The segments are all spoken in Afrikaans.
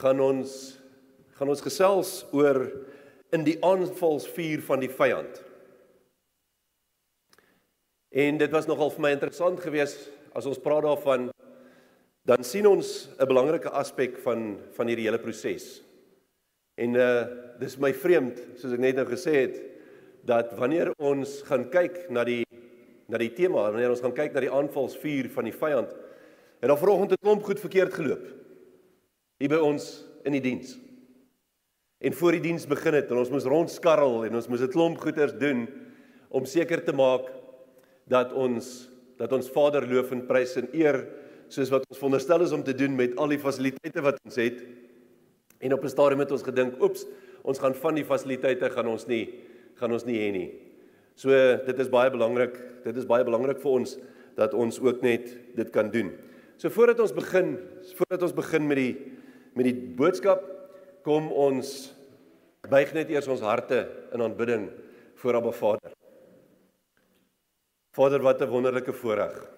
gaan ons gaan ons gesels oor in die aanvalsvuur van die vyand. En dit was nogal vir my interessant geweest as ons praat daarvan dan sien ons 'n belangrike aspek van van hierdie hele proses. En uh dis my vreemd soos ek net nou gesê het dat wanneer ons gaan kyk na die na die tema, wanneer ons gaan kyk na die aanvalsvuur van die vyand, het daar vanoggend 'n klomp goed verkeerd geloop. Hier by ons in die diens. En voor die diens begin het en ons moes rondskarrel en ons moes 'n klomp goeders doen om seker te maak dat ons dat ons Vader loof en prys en eer soos wat ons veronderstel is om te doen met al die fasiliteite wat ons het. En op 'n stadium het ons gedink, "Oeps, ons gaan van die fasiliteite gaan ons nie gaan ons nie hê nie." So dit is baie belangrik. Dit is baie belangrik vir ons dat ons ook net dit kan doen. So voordat ons begin, voordat ons begin met die met die boodskap, kom ons buig net eers ons harte in aanbidding voor Abba Vader. Vader, wat 'n wonderlike voorreg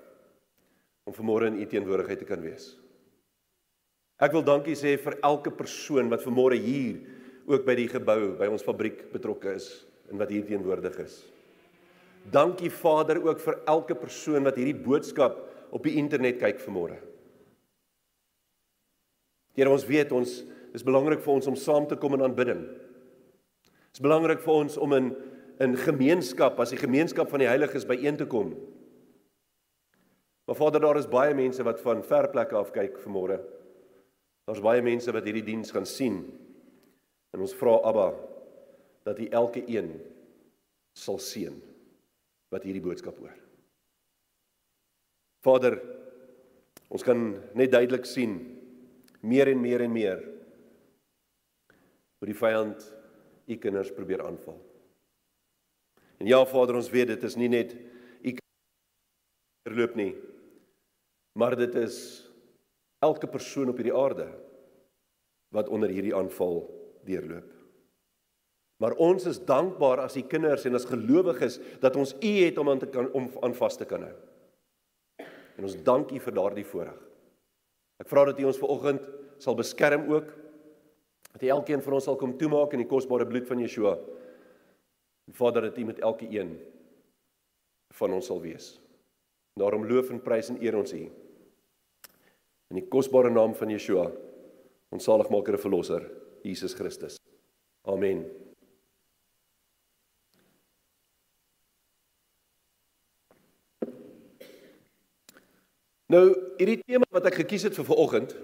om vanmôre in u teenwoordigheid te kan wees. Ek wil dankie sê vir elke persoon wat vanmôre hier ook by die gebou by ons fabriek betrokke is en wat hier teenwoordig is. Dankie Vader ook vir elke persoon wat hierdie boodskap op die internet kyk vanmôre. Here ons weet ons is belangrik vir ons om saam te kom in aanbidding. Dit is belangrik vir ons om in in gemeenskap as die gemeenskap van die heiliges byeen te kom. Maar Vader, daar is baie mense wat van ver plekke af kyk vanmôre. Daar's baie mense wat hierdie diens gaan sien. En ons vra Abba dat U elke een sal seën wat hierdie boodskap hoor. Vader, ons kan net duidelik sien meer en meer en meer hoe die vyand u kinders probeer aanval. En ja Vader, ons weet dit is nie net u verloop nie, maar dit is elke persoon op hierdie aarde wat onder hierdie aanval deurloop. Maar ons is dankbaar as u kinders en as gelowiges dat ons u het om aan te kan om aan vas te kan hou. En ons dank u vir daardie voorreg. Ek vra dat u ons vanoggend sal beskerm ook dat hy elkeen van ons sal kom toemaak in die kosbare bloed van Yeshua. Vader dat U met elke een van ons sal wees. Daarom loof en prys en eer ons U. In die kosbare naam van Yeshua, ons saligmaker en verlosser, Jesus Christus. Amen. Nou, hierdie tema wat ek gekies het vir vanoggend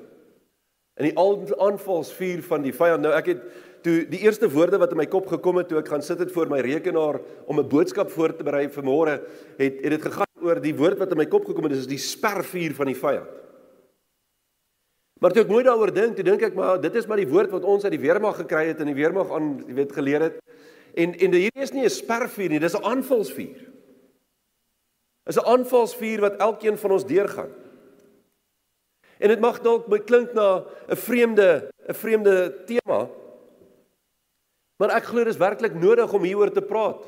in die aanvalsvuur van die vyand. Nou ek het toe die eerste woorde wat in my kop gekom het toe ek gaan sit het voor my rekenaar om 'n boodskap voor te berei vir môre, het het dit gegaan oor die woord wat in my kop gekom het, dis die spervuur van die vyand. Maar toe ek mooi daaroor dink, toe dink ek maar dit is maar die woord wat ons uit die weermag gekry het en die weermag aan, jy weet, geleer het. En en hierdie is nie 'n spervuur nie, dis 'n aanvalsvuur. Is 'n aanvalsvuur wat elkeen van ons deurgaan. En dit mag dalk klink na 'n vreemde 'n vreemde tema. Maar ek glo dis werklik nodig om hieroor te praat.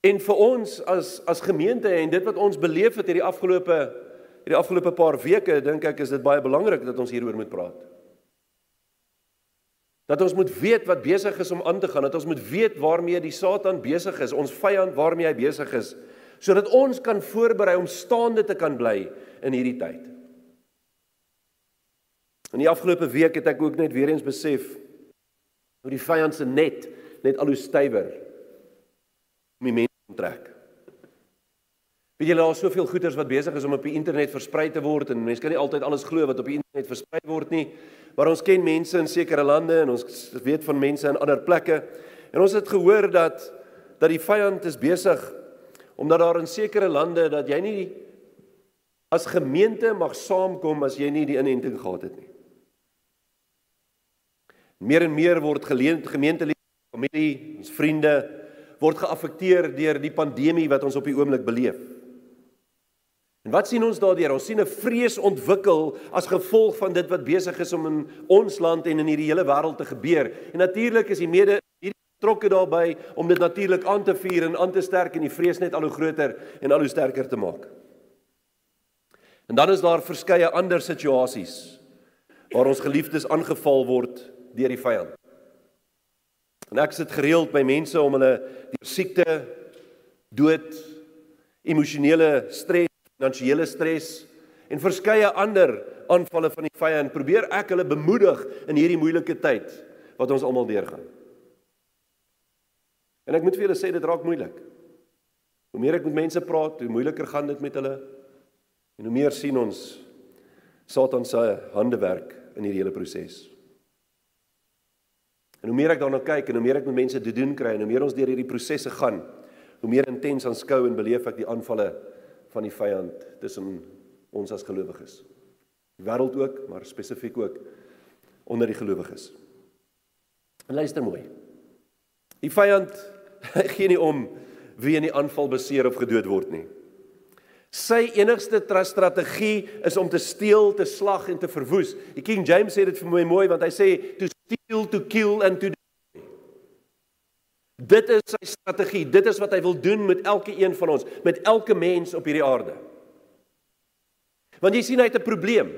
En vir ons as as gemeente en dit wat ons beleef het hierdie afgelope hierdie afgelope paar weke, dink ek is dit baie belangrik dat ons hieroor moet praat. Dat ons moet weet wat besig is om aan te gaan, dat ons moet weet waarmee die Satan besig is, ons vyand waarmee hy besig is sodat ons kan voorberei om staande te kan bly in hierdie tyd. In die afgelope week het ek ook net weer eens besef hoe die vyand se net net al hoe stywer om die mense onttrek. Weet julle daar is soveel goeders wat besig is om op die internet versprei te word en mense kan nie altyd alles glo wat op die internet versprei word nie. Maar ons ken mense in sekere lande en ons weet van mense in ander plekke en ons het gehoor dat dat die vyand is besig omdat daar in sekere lande dat jy nie as gemeente mag saamkom as jy nie die inenting gehad het nie. Meer en meer word gemeentelede, familie, ons vriende word geaffekteer deur die pandemie wat ons op die oomblik beleef. En wat sien ons daardeur? Ons sien 'n vrees ontwikkel as gevolg van dit wat besig is om in ons land en in hierdie hele wêreld te gebeur. En natuurlik is die mede betrokke daarbey om dit natuurlik aan te vuur en aan te sterk en die vrees net al hoe groter en al hoe sterker te maak. En dan is daar verskeie ander situasies waar ons geliefdes aangeval word deur die vyand. En ek sit gereeld by mense om hulle deur siekte, dood, emosionele stres, finansiële stres en verskeie ander aanvalle van die vyand probeer ek hulle bemoedig in hierdie moeilike tyd wat ons almal deurgaan. En ek moet vir julle sê dit raak moeilik. Hoe meer ek met mense praat, hoe moeiliker gaan dit met hulle. En hoe meer sien ons Satan se handewerk in hierdie hele proses. En hoe meer ek daarna kyk en hoe meer ek met mense te doen kry en hoe meer ons deur hierdie prosesse gaan, hoe meer intens aanskou en beleef ek die aanvalle van die vyand tussen ons as gelowiges. Die wêreld ook, maar spesifiek ook onder die gelowiges. En luister mooi. Die vyand gee nie om wie in die aanval beseer of gedood word nie. Sy enigste strategie is om te steel, te slag en te verwoes. Die King James sê dit vir my mooi want hy sê to steal, to kill and to destroy. Dit is sy strategie. Dit is wat hy wil doen met elke een van ons, met elke mens op hierdie aarde. Want jy sien hy het 'n probleem.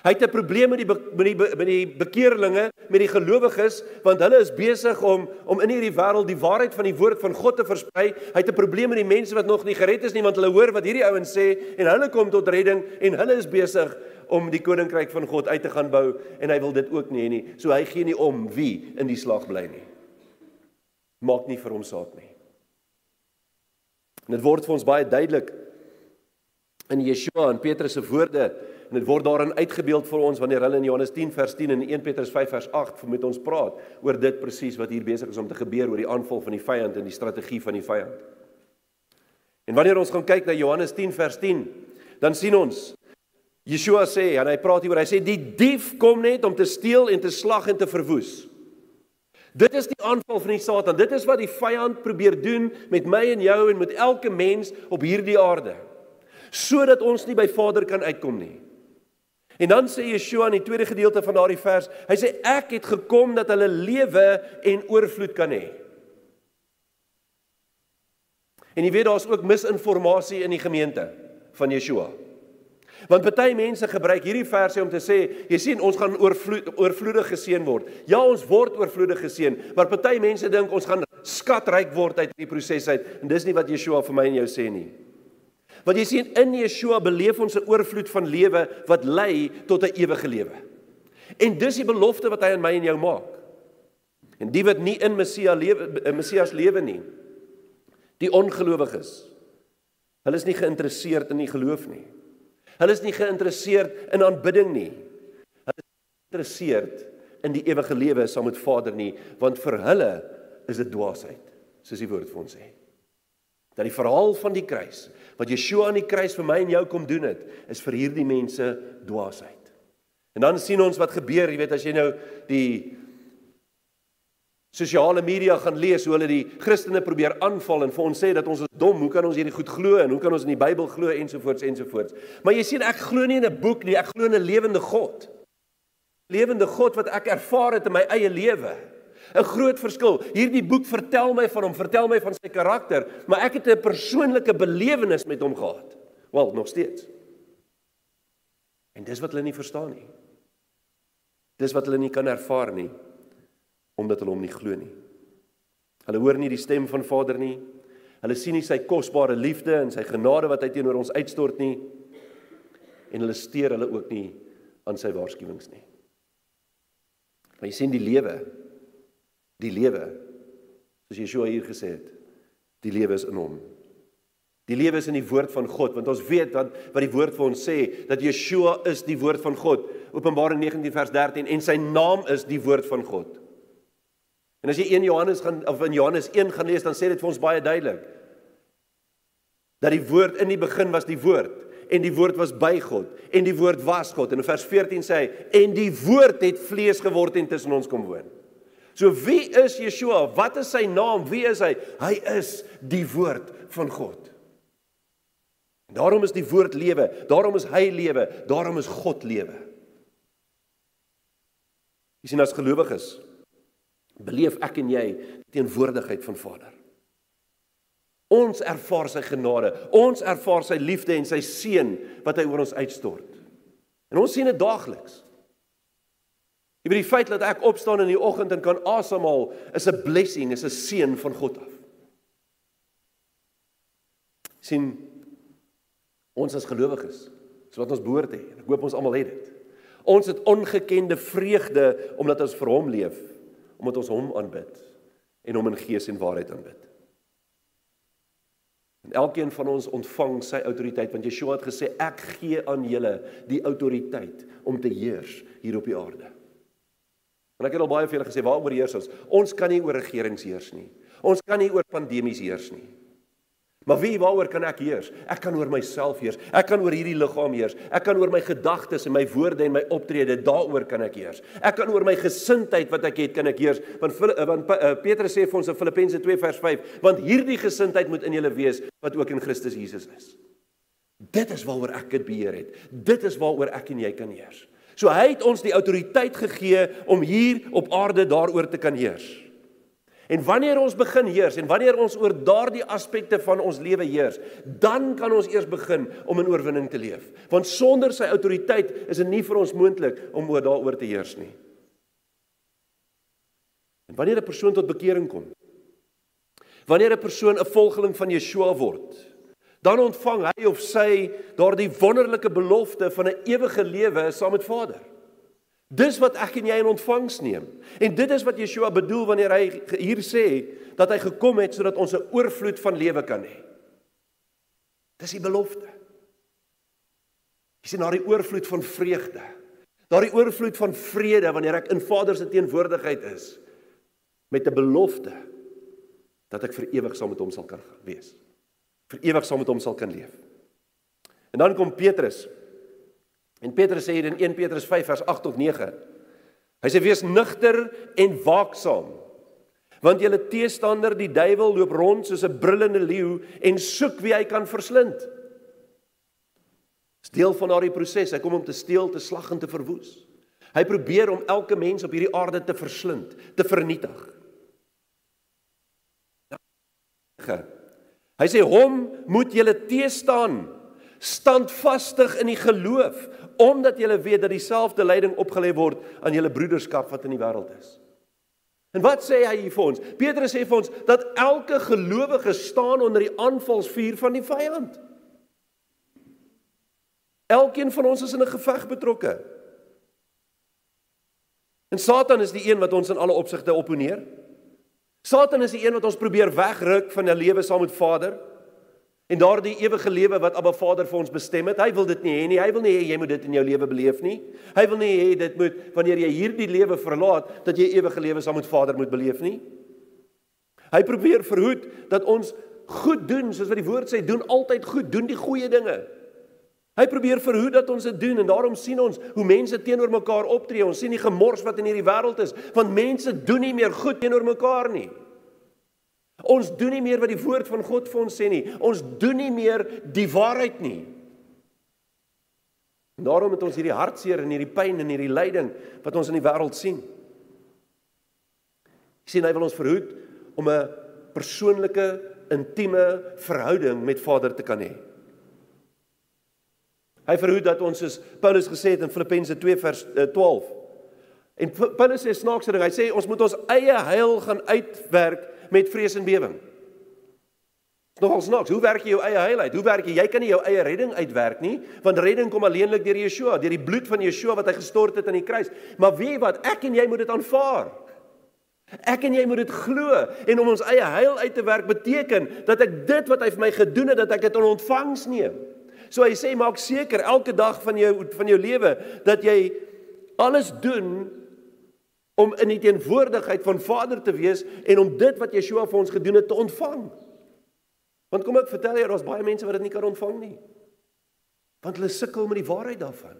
Hy het 'n probleem met die met die met die bekeerlinge, met die gelowiges, want hulle is besig om om in hierdie wêreld die waarheid van die woord van God te versprei. Hy het 'n probleem met die mense wat nog nie gered is nie, want hulle hoor wat hierdie ouens sê en hulle kom tot redding en hulle is besig om die koninkryk van God uit te gaan bou en hy wil dit ook nie hê nie. So hy gee nie om wie in die slag bly nie. Maak nie vir hom saak nie. En dit word vir ons baie duidelik in Yeshua en Petrus se woorde en dit word daarin uitgebeeld vir ons wanneer hulle in Johannes 10 vers 10 en 1 Petrus 5 vers 8 met ons praat oor dit presies wat hier besig is om te gebeur oor die aanval van die vyand en die strategie van die vyand. En wanneer ons gaan kyk na Johannes 10 vers 10, dan sien ons Yeshua sê en hy praat hieroor, hy sê die dief kom net om te steel en te slag en te verwoes. Dit is die aanval van die Satan. Dit is wat die vyand probeer doen met my en jou en met elke mens op hierdie aarde. Sodat ons nie by Vader kan uitkom nie. En dan sê Yeshua in die tweede gedeelte van daardie vers, hy sê ek het gekom dat hulle lewe en oorvloed kan hê. En jy weet daar's ook misinformasie in die gemeente van Yeshua. Want baie mense gebruik hierdie verse om te sê, jy sien ons gaan oorvloed oorvloedig geseën word. Ja, ons word oorvloedig geseën, maar baie mense dink ons gaan skatryk word uit hierdie proses uit en dis nie wat Yeshua vir my en jou sê nie. Want jy sien in Yeshua beleef ons 'n oorvloed van lewe wat lei tot 'n ewige lewe. En dis die belofte wat hy aan my en jou maak. En die wat nie in Messia lewe Messias lewe nie, die ongelowiges. Hulle is nie geïnteresseerd in die geloof nie. Hulle is nie geïnteresseerd in aanbidding nie. Hulle is geïnteresseerd in die ewige lewe saam met Vader nie, want vir hulle is dit dwaasheid, soos die woord vir ons sê. Dat die verhaal van die kruis wat Yeshua aan die kruis vir my en jou kom doen het, is vir hierdie mense dwaasheid. En dan sien ons wat gebeur, jy weet as jy nou die sosiale media gaan lees hoe hulle die Christene probeer aanval en vir ons sê dat ons is dom, hoe kan ons hierdie goed glo en hoe kan ons in die Bybel glo ensovoorts ensovoorts. Maar jy sien ek glo nie in 'n boek nie, ek glo in 'n lewende God. Lewende God wat ek ervaar het in my eie lewe. 'n groot verskil. Hierdie boek vertel my van hom, vertel my van sy karakter, maar ek het 'n persoonlike belewenis met hom gehad. Wel, nog steeds. En dis wat hulle nie verstaan nie. Dis wat hulle nie kan ervaar nie omdat hulle hom nie glo nie. Hulle hoor nie die stem van Vader nie. Hulle sien nie sy kosbare liefde en sy genade wat hy teenoor ons uitstort nie. En hulle steur hulle ook nie aan sy waarskuwings nie. Maar jy sien die lewe die lewe soos Yeshua hier gesê het die lewe is in hom. Die lewe is in die woord van God want ons weet wat wat die woord vir ons sê dat Yeshua is die woord van God. Openbaring 19 vers 13 en sy naam is die woord van God. En as jy 1 Johannes gaan of in Johannes 1 gaan lees dan sê dit vir ons baie duidelik dat die woord in die begin was die woord en die woord was by God en die woord was God. En in vers 14 sê hy en die woord het vlees geword en tussen ons kom woon So wie is Yeshua? Wat is sy naam? Wie is hy? Hy is die woord van God. Daarom is die woord lewe, daarom is hy lewe, daarom is God lewe. Jy sien as gelowiges beleef ek en jy teenwoordigheid van Vader. Ons ervaar sy genade. Ons ervaar sy liefde en sy seën wat hy oor ons uitstort. En ons sien dit daagliks. Jy weet die feit dat ek opstaan in die oggend en kan asemhaal is 'n blessing, is 'n seën van God af. sien ons as gelowiges, dis wat ons behoort te hê. Ek hoop ons almal het dit. Ons het ongekende vreugde omdat ons vir hom leef, omdat ons hom aanbid en hom in gees en waarheid aanbid. En elkeen van ons ontvang sy autoriteit want Yeshua het gesê ek gee aan julle die autoriteit om te heers hier op die aarde. En ek het al baie vir julle gesê waaroor heers ons? Ons kan nie oor regerings heers nie. Ons kan nie oor pandemies heers nie. Maar wie waaroor kan ek heers? Ek kan oor myself heers. Ek kan oor hierdie liggaam heers. Ek kan oor my gedagtes en my woorde en my optrede daaroor kan ek heers. Ek kan oor my gesindheid wat ek het kan ek heers. Want eh, want uh, Petrus sê vir ons in Filippense 2 vers 5, want hierdie gesindheid moet in julle wees wat ook in Christus Jesus is. Dit is waaroor ek dit beheer het. Dit is waaroor ek en jy kan heers. So hy het ons die autoriteit gegee om hier op aarde daaroor te kan heers. En wanneer ons begin heers en wanneer ons oor daardie aspekte van ons lewe heers, dan kan ons eers begin om in oorwinning te leef. Want sonder sy autoriteit is dit nie vir ons moontlik om oor daaroor te heers nie. En wanneer 'n persoon tot bekering kom, wanneer 'n persoon 'n volgeling van Yeshua word, dan ontvang hy of sy daardie wonderlike belofte van 'n ewige lewe saam met Vader. Dis wat ek en jy in ontvangs neem. En dit is wat Yeshua bedoel wanneer hy hier sê dat hy gekom het sodat ons 'n oorvloed van lewe kan hê. Dis die belofte. Sien na die oorvloed van vreugde. Daardie oorvloed van vrede wanneer ek in Vader se teenwoordigheid is met 'n belofte dat ek vir ewig saam met hom sal kan wees. Vir ewig saam met hom sal kan leef. En dan kom Petrus En Petrus sê in 1 Petrus 5 vers 8 tot 9. Hy sê wees nugter en waaksaam. Want julle teestander die duiwel loop rond soos 'n brullende leeu en soek wie hy kan verslind. Dis deel van daardie proses. Hy kom om te steel, te slag en te verwoes. Hy probeer om elke mens op hierdie aarde te verslind, te vernietig. Hy sê hom moet julle teestaan standvastig in die geloof omdat julle weet dat dieselfde lyding opgelê word aan julle broederskap wat in die wêreld is. En wat sê hy hier vir ons? Petrus sê vir ons dat elke gelowige staan onder die aanvalsvuur van die vyand. Elkeen van ons is in 'n geveg betrokke. En Satan is die een wat ons in alle opsigte opponeer. Satan is die een wat ons probeer wegruk van 'n lewe saam met Vader. En daardie ewige lewe wat Abba Vader vir ons bestem het, hy wil dit nie hê nie. Hy wil nie hê jy moet dit in jou lewe beleef nie. Hy wil nie hê dit moet wanneer jy hierdie lewe verlaat dat jy ewige lewe saam met Vader moet beleef nie. Hy probeer verhoed dat ons goed doen, soos wat die woord sê, doen altyd goed, doen die goeie dinge. Hy probeer verhoed dat ons dit doen en daarom sien ons hoe mense teenoor mekaar optree. Ons sien die gemors wat in hierdie wêreld is, want mense doen nie meer goed teenoor mekaar nie. Ons doen nie meer wat die woord van God vir ons sê nie. Ons doen nie meer die waarheid nie. En daarom het ons hierdie hartseer en hierdie pyn en hierdie lyding wat ons in die wêreld sien. sien hy wil ons verhoed om 'n persoonlike, intieme verhouding met Vader te kan hê. Hy verhoed dat ons soos Paulus gesê het in Filippense 2 vers 12. Eh, en Paulus sê snaakse ding, hy sê ons moet ons eie heil gaan uitwerk met vrees en bewing. Nogal snaaks, hoe werk jy jou eie heil uit? Hoe werk jy? Jy kan nie jou eie redding uitwerk nie, want redding kom alleenlik deur Yeshua, deur die bloed van Yeshua wat hy gestort het aan die kruis. Maar weet wat? Ek en jy moet dit aanvaar. Ek en jy moet dit glo en om ons eie heil uit te werk beteken dat ek dit wat hy vir my gedoen het, dat ek dit in ontvangs neem. So hy sê maak seker elke dag van jou van jou lewe dat jy alles doen om in die teenwoordigheid van Vader te wees en om dit wat Yeshua vir ons gedoen het te ontvang. Want kom ek vertel jou, daar's baie mense wat dit nie kan ontvang nie. Want hulle sukkel met die waarheid daarvan.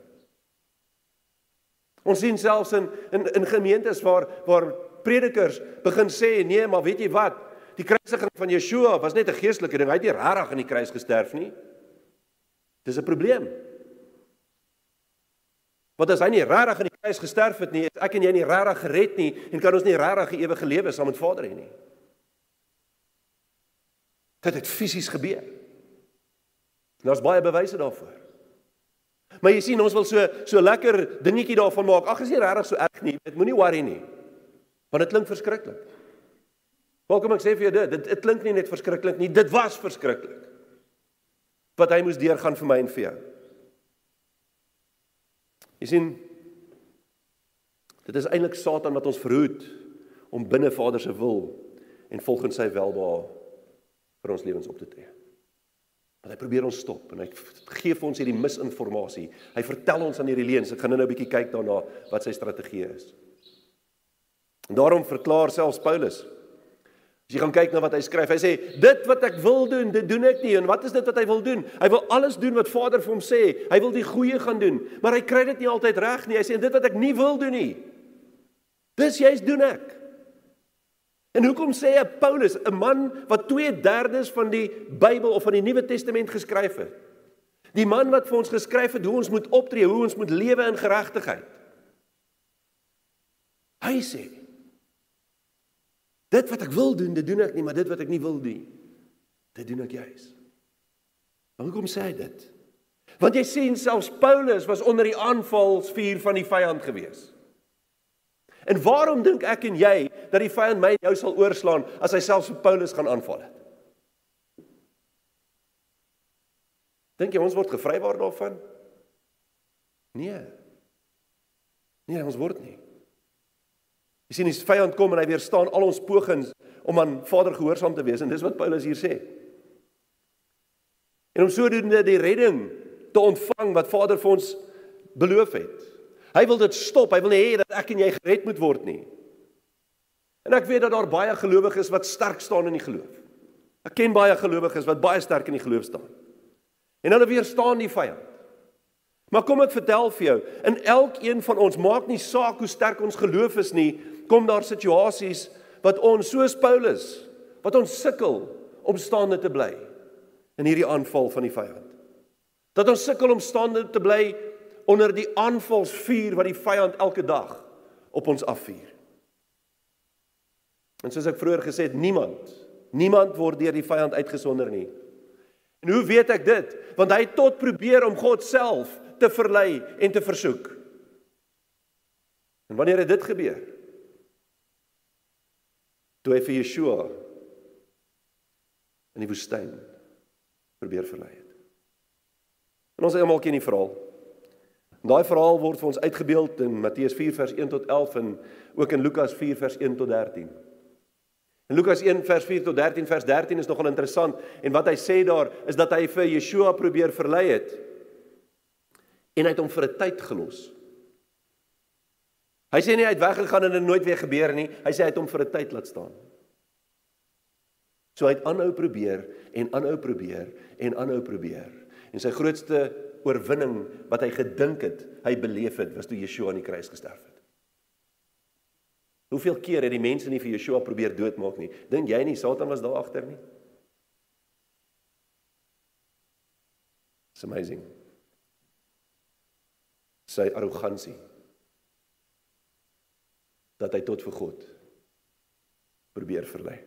Ons sien selfs in in in gemeentes waar waar predikers begin sê, nee, maar weet jy wat? Die kruisiging van Yeshua was net 'n geestelike ding. Hy het nie regtig aan die kruis gesterf nie. Dis 'n probleem. Want as hy nie regtig aan die kruis gesterf het nie, is ek en jy nie regtig gered nie en kan ons nie regtig 'n ewige lewe saam met Vader hê nie. Dit het fisies gebeur. En daar's baie bewyse daarvoor. Maar jy sien ons wil so so lekker dingetjie daarvan maak. Ag, is nie regtig so erg nie. Dit moenie worry nie. Want dit klink verskriklik. Hoekom ek sê vir jou dit? Dit dit klink nie net verskriklik nie, dit was verskriklik. Wat hy moes deurgaan vir my en vir jou. Jy sien dit is eintlik Satan wat ons verhoed om binne Vader se wil en volgens sy welbehae vir ons lewens op te tree. Want hy probeer ons stop en hy gee vir ons hierdie misinformasie. Hy vertel ons aan hierdie leuns. Ek gaan nou 'n bietjie kyk daarna wat sy strategie is. En daarom verklaar selfs Paulus As jy gaan kyk na wat hy skryf, hy sê dit wat ek wil doen, dit doen ek nie. En wat is dit wat hy wil doen? Hy wil alles doen wat Vader vir hom sê. Hy wil die goeie gaan doen, maar hy kry dit nie altyd reg nie. Hy sê dit wat ek nie wil doen nie. Dis juist doen ek. En hoekom sê hy Paulus, 'n man wat 2/3 van die Bybel of van die Nuwe Testament geskryf het? Die man wat vir ons geskryf het hoe ons moet optree, hoe ons moet lewe in geregtigheid. Hy sê Dit wat ek wil doen, dit doen ek nie, maar dit wat ek nie wil doen, dit doen ek juis. Hoekom sê hy dit? Want jy sien selfs Paulus was onder die aanvalsvuur van die vyand gewees. En waarom dink ek en jy dat die vyand my en jou sal oorslaan as hy selfs vir Paulus gaan aanval het? Dink jy ons word gevrywaar daarvan? Nee. Nee, ons word nie. Jy sien die vyand kom en hy weerstaan al ons pogings om aan Vader gehoorsaam te wees en dis wat Paulus hier sê. En om sodoende die redding te ontvang wat Vader vir ons beloof het. Hy wil dit stop. Hy wil nie hê dat ek en jy gered moet word nie. En ek weet dat daar baie gelowiges wat sterk staan in die geloof. Ek ken baie gelowiges wat baie sterk in die geloof staan. En hulle weerstaan die vyand. Maar kom ek vertel vir jou, in elkeen van ons maak nie saak hoe sterk ons geloof is nie, kom daar situasies wat ons soos Paulus wat ons sukkel om staande te bly in hierdie aanval van die vyand. Dat ons sukkel om staande te bly onder die aanvalsvuur wat die vyand elke dag op ons afvuur. En soos ek vroeër gesê het, niemand, niemand word deur die vyand uitgesonder nie. En hoe weet ek dit? Want hy tot probeer om God self te verlei en te versoek. En wanneer het dit gebeur? Toe hy vir Yeshua in die woestyn probeer verlei het. En ons almal ken die verhaal. Daai verhaal word vir ons uitgebeeld in Matteus 4 vers 1 tot 11 en ook in Lukas 4 vers 1 tot 13. In Lukas 1 vers 4 tot 13 vers 13 is nogal interessant en wat hy sê daar is dat hy vir Yeshua probeer verlei het en hy het hom vir 'n tyd gelos. Hy sê nie hy het weggegaan en dit nooit weer gebeur nie. Hy sê hy het hom vir 'n tyd laat staan. So hy het aanhou probeer en aanhou probeer en aanhou probeer. En sy grootste oorwinning wat hy gedink het hy beleef het was toe Yeshua aan die kruis gesterf het. Hoeveel keer het die mense nie vir Yeshua probeer doodmaak nie? Dink jy nie Satan was daar agter nie? It's amazing. Sy arrogansie dat hy tot vir God probeer verlei.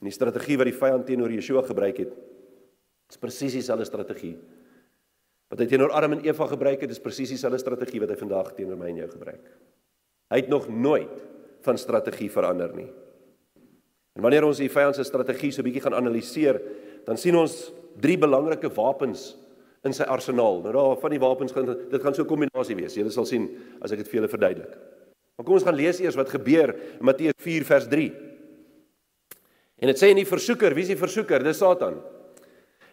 En die strategie wat die vyand teenoor Yeshua gebruik het, is presies dieselfde strategie wat hy teenoor Adam en Eva gebruik het, is presies dieselfde strategie wat hy vandag teenoor my en jou gebruik. Hy het nog nooit van strategie verander nie. En wanneer ons die vyand se strategie so bietjie gaan analiseer, dan sien ons drie belangrike wapens in sy arsenaal. Nou daar van die wapens gaan dit gaan so 'n kombinasie wees. Julle sal sien as ek dit vir julle verduidelik. Maar kom ons gaan lees eers wat gebeur in Matteus 4 vers 3. En dit sê in die versoeker, wie is die versoeker? Dis Satan.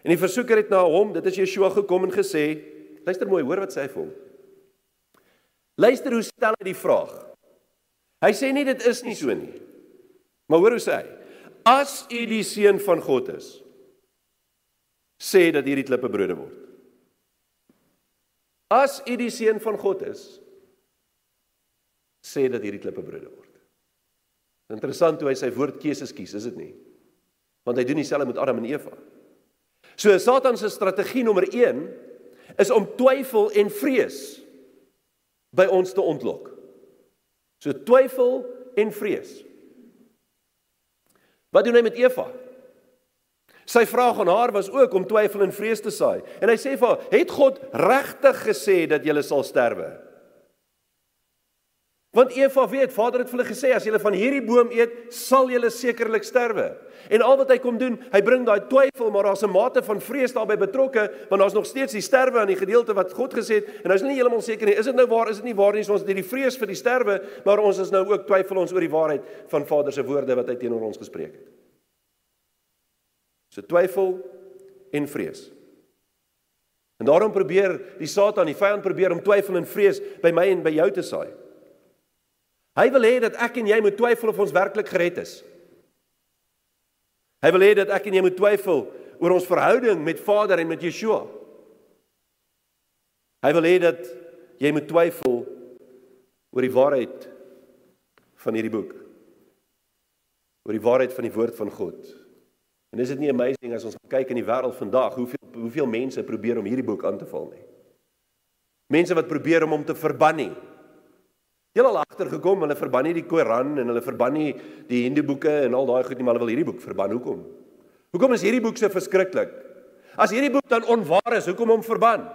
En die versoeker het na hom, dit is Yeshua gekom en gesê, luister mooi, hoor wat sê hy vir hom. Luister hoe stel hy die vraag. Hy sê nie dit is nie so nie. Maar hoor hoe sê hy? As u die seun van God is, sê dat hierdie klippe brode word. As u die seun van God is, sê dat hierdie klippe brode word. Interessant hoe hy sy woordkeuses kies, is dit nie? Want hy doen dieselfde met Adam en Eva. So Satan se strategie nommer 1 is om twyfel en vrees by ons te ontlok. So twyfel en vrees. Wat doen hy met Eva? Sy vraag aan haar was ook om twyfel en vrees te saai. En hy sê vir haar: "Het God regtig gesê dat jy sal sterwe?" Want Eva weet, Vader het vir hulle gesê as julle van hierdie boom eet, sal julle sekerlik sterwe. En al wat hy kom doen, hy bring daai twyfel, maar daar's 'n mate van vrees daarbey betrokke, want daar's nog steeds die sterwe aan die gedeelte wat God gesê het en hy's nie heeltemal seker nie, is dit nou waar, is dit nie waar nie, so ons het hierdie vrees vir die sterwe, maar ons is nou ook twyfel ons oor die waarheid van Vader se woorde wat hy teenoor ons gespreek het. So twyfel en vrees. En daarom probeer die Satan, die vyand probeer om twyfel en vrees by my en by jou te saai. Hy wil hê dat ek en jy moet twyfel of ons werklik gered is. Hy wil hê dat ek en jy moet twyfel oor ons verhouding met Vader en met Yeshua. Hy wil hê dat jy moet twyfel oor die waarheid van hierdie boek. Oor die waarheid van die woord van God. En is dit nie amazing as ons kyk in die wêreld vandag hoeveel hoeveel mense probeer om hierdie boek aan te val nie. Mense wat probeer om hom te verban nie. Jy al agtergekom hulle verban nie die Koran en hulle verban nie die Hindoe boeke en al daai goed nie, maar hulle wil hierdie boek verban. Hoekom? Hoekom is hierdie boek so verskriklik? As hierdie boek dan onwaar is, hoekom hom verban?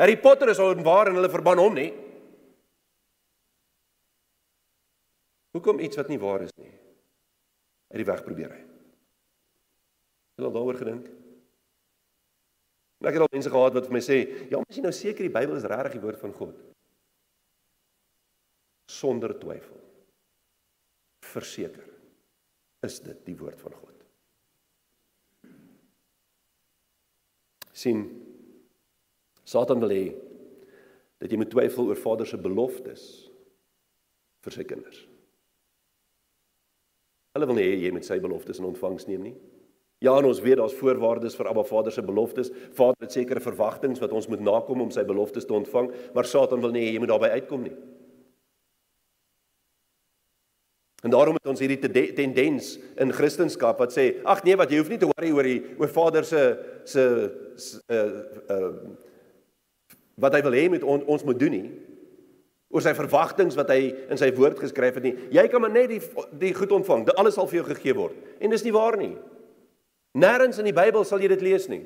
Harry Potter is onwaar en hulle verban hom nie. Hoekom iets wat nie waar is nie? Uit die weg probeer hy. Het jy al daaroor gedink? Ek het al mense gehad wat vir my sê, "Ja, mens jy nou seker die Bybel is regtig die woord van God?" Sonder twyfel. Verseker is dit die woord van God. sien Satan wil hê dat jy moet twyfel oor Vader se beloftes vir sy kinders. Hulle wil nie hê jy moet sy beloftes in ontvangs neem nie. Ja, en ons weet daar's voorwaardes vir Abba Vader se beloftes. Vader het sekere verwagtinge wat ons moet nakom om sy beloftes te ontvang, maar Satan wil nie hê jy moet daarbey uitkom nie. En daarom het ons hierdie tendens in Christendom wat sê, ag nee, wat jy hoef nie te worry oor die oor Vader se se uh uh wat hy wil hê met on, ons moet doen nie. Oor sy verwagtinge wat hy in sy woord geskryf het nie. Jy kan maar net die die goed ontvang. Dit alles sal vir jou gegee word. En dis nie waar nie. Nêrens in die Bybel sal jy dit lees nie.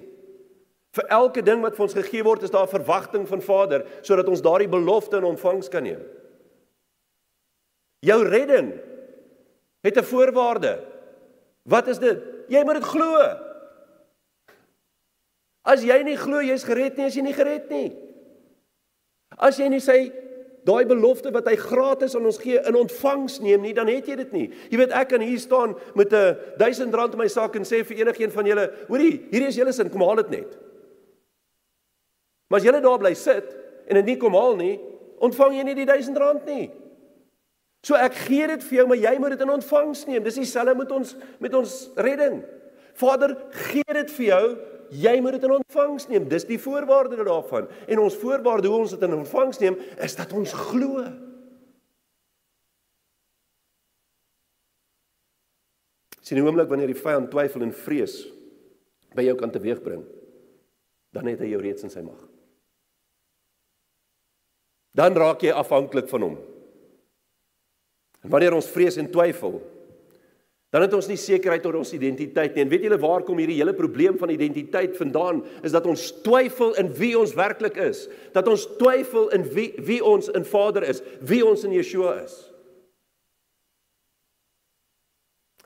Vir elke ding wat vir ons gegee word, is daar 'n verwagting van Vader sodat ons daardie belofte in ontvangs kan neem. Jou redding het 'n voorwaarde. Wat is dit? Jy moet dit glo. As jy nie glo jy's gered nie, is jy nie gered nie. As jy nie sy daai belofte wat hy gratis aan ons gee in ontvangs neem nie, dan het jy dit nie. Jy weet ek kan hier staan met 'n 1000 rand in my sak en sê vir enigiemand van julle, hoorie, hierdie is julle sin, kom haal dit net. Maar as julle daar bly sit en dit nie kom haal nie, ontvang jy nie die 1000 rand nie. So ek gee dit vir jou, maar jy moet dit in ontvangs neem. Dis dieselfde met ons met ons redding. Vader, gee dit vir jou, jy moet dit in ontvangs neem. Dis die voorwaarde daarvan. En ons voorwaarde hoe ons dit in ontvangs neem, is dat ons glo. Sien die oomblik wanneer die vyand twyfel en vrees by jou kan teweegbring, dan het hy jou reeds in sy mag. Dan raak jy afhanklik van hom. En wanneer ons vrees en twyfel, dan het ons nie sekerheid oor ons identiteit nie. En weet julle waar kom hierdie hele probleem van identiteit vandaan? Is dat ons twyfel in wie ons werklik is. Dat ons twyfel in wie wie ons in Vader is, wie ons in Yeshua is.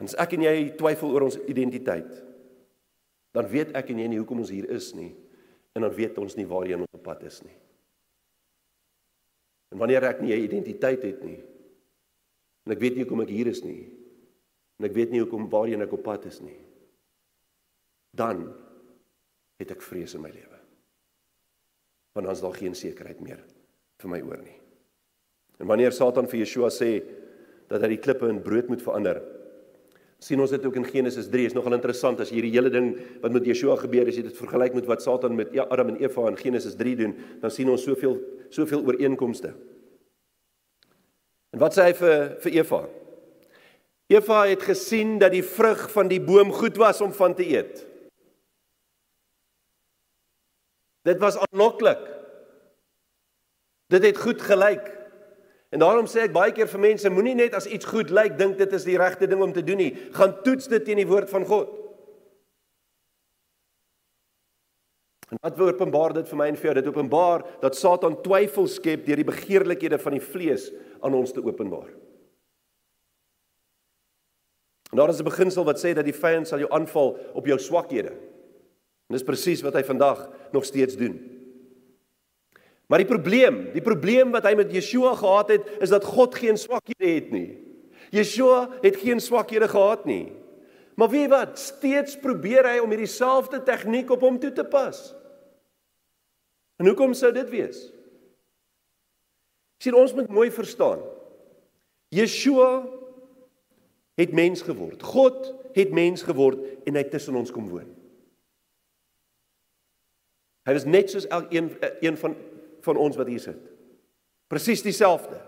En as ek en jy twyfel oor ons identiteit, dan weet ek en jy nie hoekom ons hier is nie. En dan weet ons nie waarheen ons op pad is nie. En wanneer ek nie 'n identiteit het nie, En ek weet nie hoekom ek hier is nie. En ek weet nie hoekom waarheen ek op pad is nie. Dan het ek vrees in my lewe. Want dan is daar geen sekerheid meer vir my oor nie. En wanneer Satan vir Yeshua sê dat hy die klippe in brood moet verander, sien ons dit ook in Genesis 3. Is nogal interessant as hierdie hele ding wat met Yeshua gebeur, as jy dit vergelyk met wat Satan met ja, Adam en Eva in Genesis 3 doen, dan sien ons soveel soveel ooreenkomste. En wat sê hy vir vir Eva? Eva het gesien dat die vrug van die boom goed was om van te eet. Dit was aanloklik. Dit het goed gelyk. En daarom sê ek baie keer vir mense, moenie net as iets goed lyk dink dit is die regte ding om te doen nie. Gaan toets dit teen die woord van God. En wat openbaar dit vir my en vir jou? Dit openbaar dat Satan twyfel skep deur die begeerlikhede van die vlees aan ons te openbaar. En daar is 'n beginsel wat sê dat die vyand sal jou aanval op jou swakhede. En dis presies wat hy vandag nog steeds doen. Maar die probleem, die probleem wat hy met Yeshua gehad het, is dat God geen swakhede het nie. Yeshua het geen swakhede gehad nie. Maar weet wat? Steeds probeer hy om hierdie selfde tegniek op hom toe te pas. En hoekom sou dit wees? Sien ons moet mooi verstaan. Yeshua het mens geword. God het mens geword en hy tussen ons kom woon. Hy was net soos elkeen een van van ons wat hier sit. Presies dieselfde.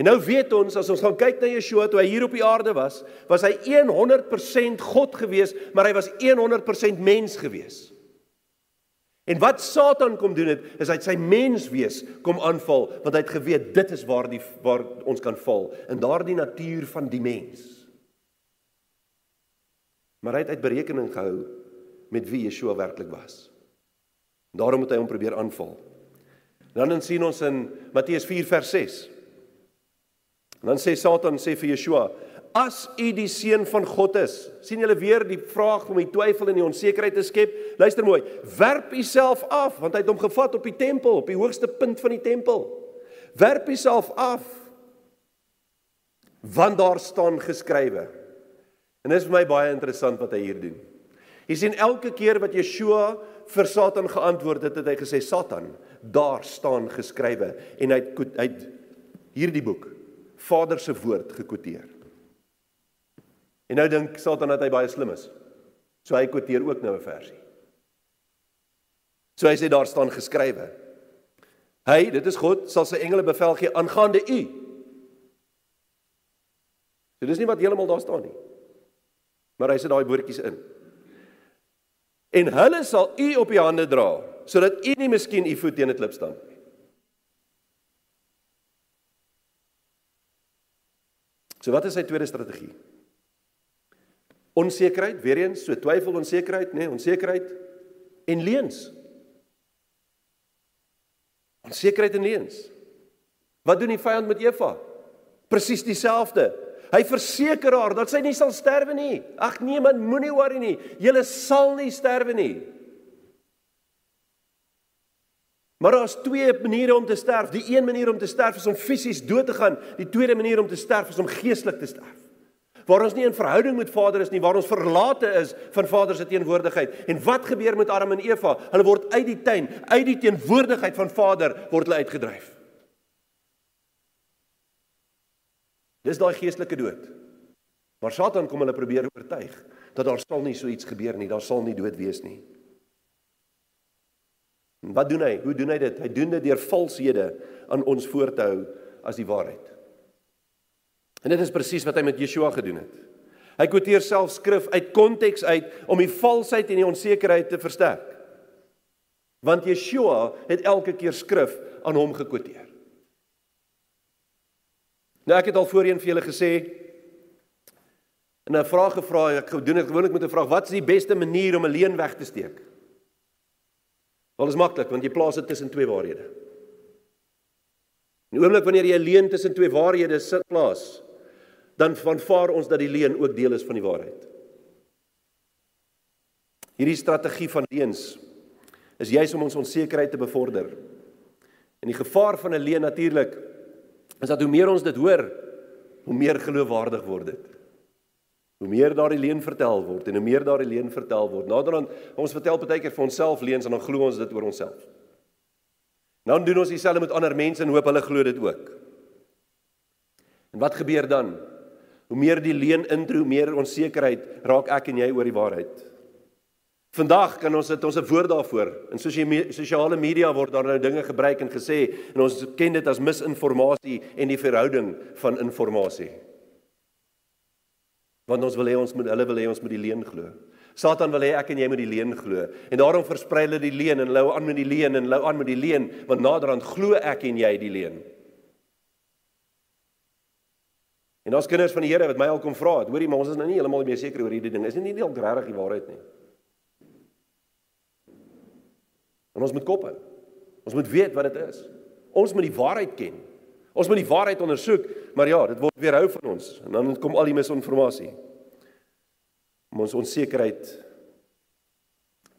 En nou weet ons as ons gaan kyk na Yeshua toe hy hier op die aarde was, was hy 100% God gewees, maar hy was 100% mens gewees. En wat Satan kom doen het, is hy sy menswees kom aanval, want hy het geweet dit is waar die waar ons kan val, in daardie natuur van die mens. Maar hy het uit berekening gehou met wie Yeshua werklik was. Daarom moet hy hom probeer aanval. Dan dan sien ons in Matteus 4 vers 6. En dan sê Satan sê vir Yeshua: "As u die seun van God is." sien julle weer die vraag om die twyfel en die onsekerheid te skep. Luister mooi. Werp u self af want hy het hom gevat op die tempel, op die hoogste punt van die tempel. Werp u self af. Want daar staan geskrywe. En dit is vir my baie interessant wat hy hier doen. Jy sien elke keer wat Yeshua vir Satan geantwoord het, het hy gesê Satan, daar staan geskrywe en hy het hy het hierdie boek Vader se woord gekwoteer. En nou dink Satan dat hy baie slim is. So hy kwoteer ook nou 'n versie. So hy sê daar staan geskrywe. Hy, dit is God, sal sy engele bevel gee aangaande u. So dis nie wat heeltemal daar staan nie. Maar hy sit daai woordjies in en hulle sal u op die hande dra sodat u nie miskien u voet teen 'n klip stamp nie. So wat is sy tweede strategie? Onsekerheid, weer eens, so twyfel, onsekerheid, nê, nee, onsekerheid en leuns. Onsekerheid en leuns. Wat doen die vyand met Eva? Presies dieselfde. Hy verseker haar dat sy nie sal sterwe nie. Ag nee man, moenie worry nie. Jy sal nie sterwe nie. Maar daar's twee maniere om te sterf. Die een manier om te sterf is om fisies dood te gaan. Die tweede manier om te sterf is om geestelik te sterf. Waar ons nie in verhouding met Vader is nie, waar ons verlate is van Vader se teenwoordigheid. En wat gebeur met Adam en Eva? Hulle word uit die tuin, uit die teenwoordigheid van Vader word hulle uitgedryf. Dis daai geestelike dood. Maar Satan kom hulle probeer oortuig dat daar sal nie so iets gebeur nie, daar sal nie dood wees nie. En wat doen hy? Hoe doen hy dit? Hy doen dit deur valshede aan ons voor te hou as die waarheid. En dit is presies wat hy met Yeshua gedoen het. Hy quoteer self skrif uit konteks uit om die valsheid en die onsekerheid te versterk. Want Yeshua het elke keer skrif aan hom gekwoteer. Nou ek het al voorheen vir julle gesê en 'n vraag gevra, ek doen dit gewoonlik met 'n vraag, wat is die beste manier om 'n leuen weg te steek? Wel is maklik want jy plaas dit tussen twee waarhede. In die oomblik wanneer jy 'n leuen tussen twee waarhede sit plaas, dan vanvaar ons dat die leuen ook deel is van die waarheid. Hierdie strategie van leuns is juis om ons onsekerheid te bevorder. En die gevaar van 'n leuen natuurlik is dat hoe meer ons dit hoor, hoe meer geloofwaardig word dit. Hoe meer daardie leuen vertel word en hoe meer daardie leuen vertel word. Naderhand ons vertel baie keer vir onsself leuns en dan glo ons dit oor onsself. Nou doen ons dieselfde met ander mense en hoop hulle glo dit ook. En wat gebeur dan? Hoe meer die leuen intree, hoe meer onsekerheid raak ek en jy oor die waarheid. Vandag kan ons dit ons 'n woord daarvoor. In sosiale media word daar nou dinge gebruik en gesê en ons ken dit as misinformasie en die verhouding van inligting. Want ons wil hê ons moet hulle wil hê ons moet die leuen glo. Satan wil hê ek en jy moet die leuen glo. En daarom versprei hulle die leuen en hulle hou aan met die leuen en hulle hou aan met die leuen want naderhand glo ek en jy die leuen. En ons kinders van die Here wat my al kom vra het, hoorie maar ons is nou nie heeltemal meer seker oor hierdie ding. Is dit nie al regtig die waarheid nie? En ons moet kop hou. Ons moet weet wat dit is. Ons moet die waarheid ken. Ons moet die waarheid ondersoek, maar ja, dit word weerhou van ons en dan kom al die misinformasie. Om ons onsekerheid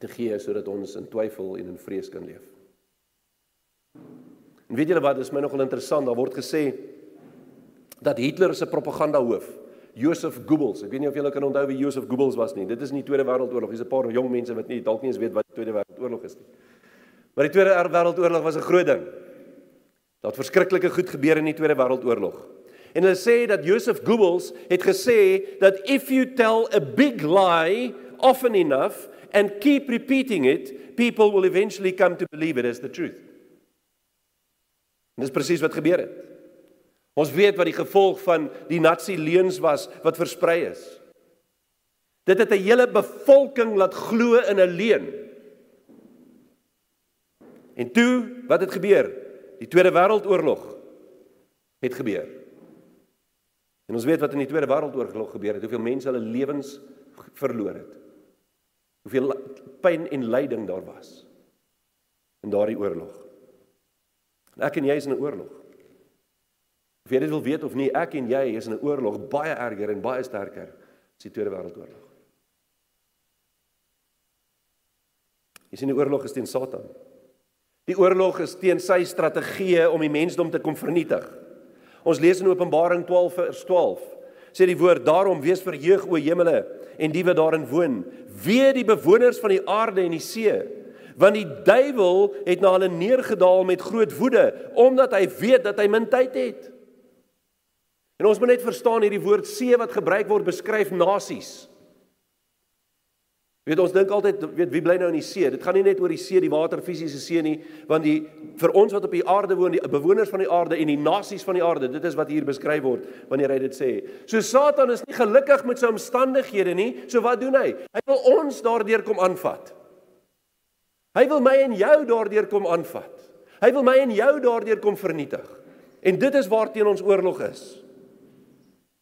te gee sodat ons in twyfel en in vrees kan leef. En weet julle wat, dit is my nogal interessant, daar word gesê dat Hitler se propagandahoof Joseph Goebbels. Ek weet nie of julle kan onthou wie Joseph Goebbels was nie. Dit is in die Tweede Wêreldoorlog. Hier's 'n paar jong mense wat nie dalk nie eens weet wat die Tweede Wêreldoorlog is nie. Maar die Tweede Wêreldoorlog was 'n groot ding. Daar het verskriklike goed gebeur in die Tweede Wêreldoorlog. En hulle sê dat Joseph Goebbels het gesê dat if you tell a big lie often enough and keep repeating it, people will eventually come to believe it as the truth. En dis presies wat gebeur het. Ons weet wat die gevolg van die nasie leuns was wat versprei is. Dit het 'n hele bevolking laat glo in 'n leuen. En toe, wat het gebeur? Die Tweede Wêreldoorlog het gebeur. En ons weet wat in die Tweede Wêreldoorlog gebeur het, hoeveel mense hulle lewens verloor het. Hoeveel pyn en lyding daar was in daardie oorlog. En ek en jy is in 'n oorlog. Of jy dit wil weet of nie, ek en jy is in 'n oorlog baie erger en baie sterker as die Tweede Wêreldoorlog. Jy sien die oorlog is teen Satan. Die oorlog is teen sy strategieë om die mensdom te kom vernietig. Ons lees in Openbaring 12 vers 12. Sê die woord: "Daarom wees verheug o hemele en die wat daarin woon, wee die bewoners van die aarde en die see, want die duiwel het na hulle neergedaal met groot woede, omdat hy weet dat hy min tyd het." En ons moet net verstaan hierdie woord see wat gebruik word beskryf nasies. Weet ons dink altyd weet wie bly nou in die see? Dit gaan nie net oor die see, die water fisiese see nie, want die vir ons wat op die aarde woon, die bewoners van die aarde en die nasies van die aarde, dit is wat hier beskryf word wanneer hy dit sê. So Satan is nie gelukkig met sy omstandighede nie. So wat doen hy? Hy wil ons daardeur kom aanvat. Hy wil my en jou daardeur kom aanvat. Hy wil my en jou daardeur kom vernietig. En dit is waarteen ons oorlog is.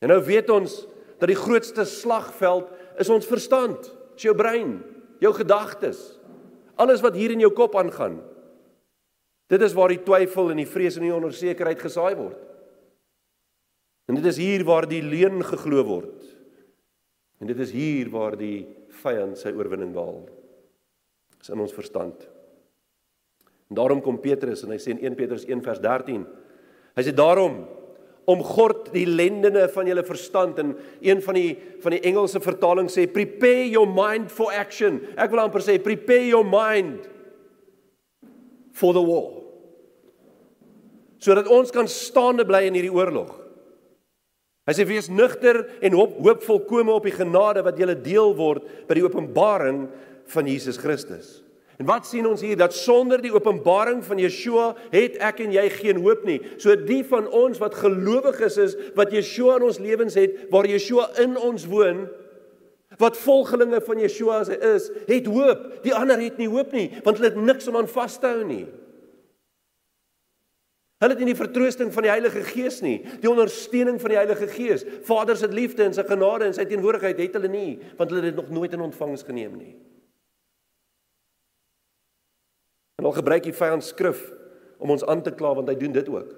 En nou weet ons dat die grootste slagveld is ons verstand, is jou brein, jou gedagtes. Alles wat hier in jou kop aangaan. Dit is waar die twyfel en die vrees en die onsekerheid gesaai word. En dit is hier waar die leuen geglo word. En dit is hier waar die vyand sy oorwinning behaal. Is in ons verstand. En daarom kom Petrus en hy sê in 1 Petrus 1 vers 13. Hy sê daarom omgord die lendene van julle verstand en een van die van die Engelse vertaling sê prepare your mind for action. Ek wil amper sê prepare your mind for the war. Sodat ons kan staande bly in hierdie oorlog. Hy sê wees nugter en hoop hoop volkome op die genade wat julle deel word by die openbaring van Jesus Christus. En wat sien ons hier dat sonder die openbaring van Yeshua het ek en jy geen hoop nie. So die van ons wat gelowiges is, wat Yeshua in ons lewens het, waar Yeshua in ons woon, wat volgelinge van Yeshua is, het hoop. Die ander het nie hoop nie, want hulle het niks om aan vas te hou nie. Hulle het nie die vertroosting van die Heilige Gees nie, die ondersteuning van die Heilige Gees. Vader se liefde en sy genade en sy teenwoordigheid het hulle nie, want hulle het dit nog nooit in ontvangs geneem nie. En al gebruik die vyand skrif om ons aan te kla want hy doen dit ook.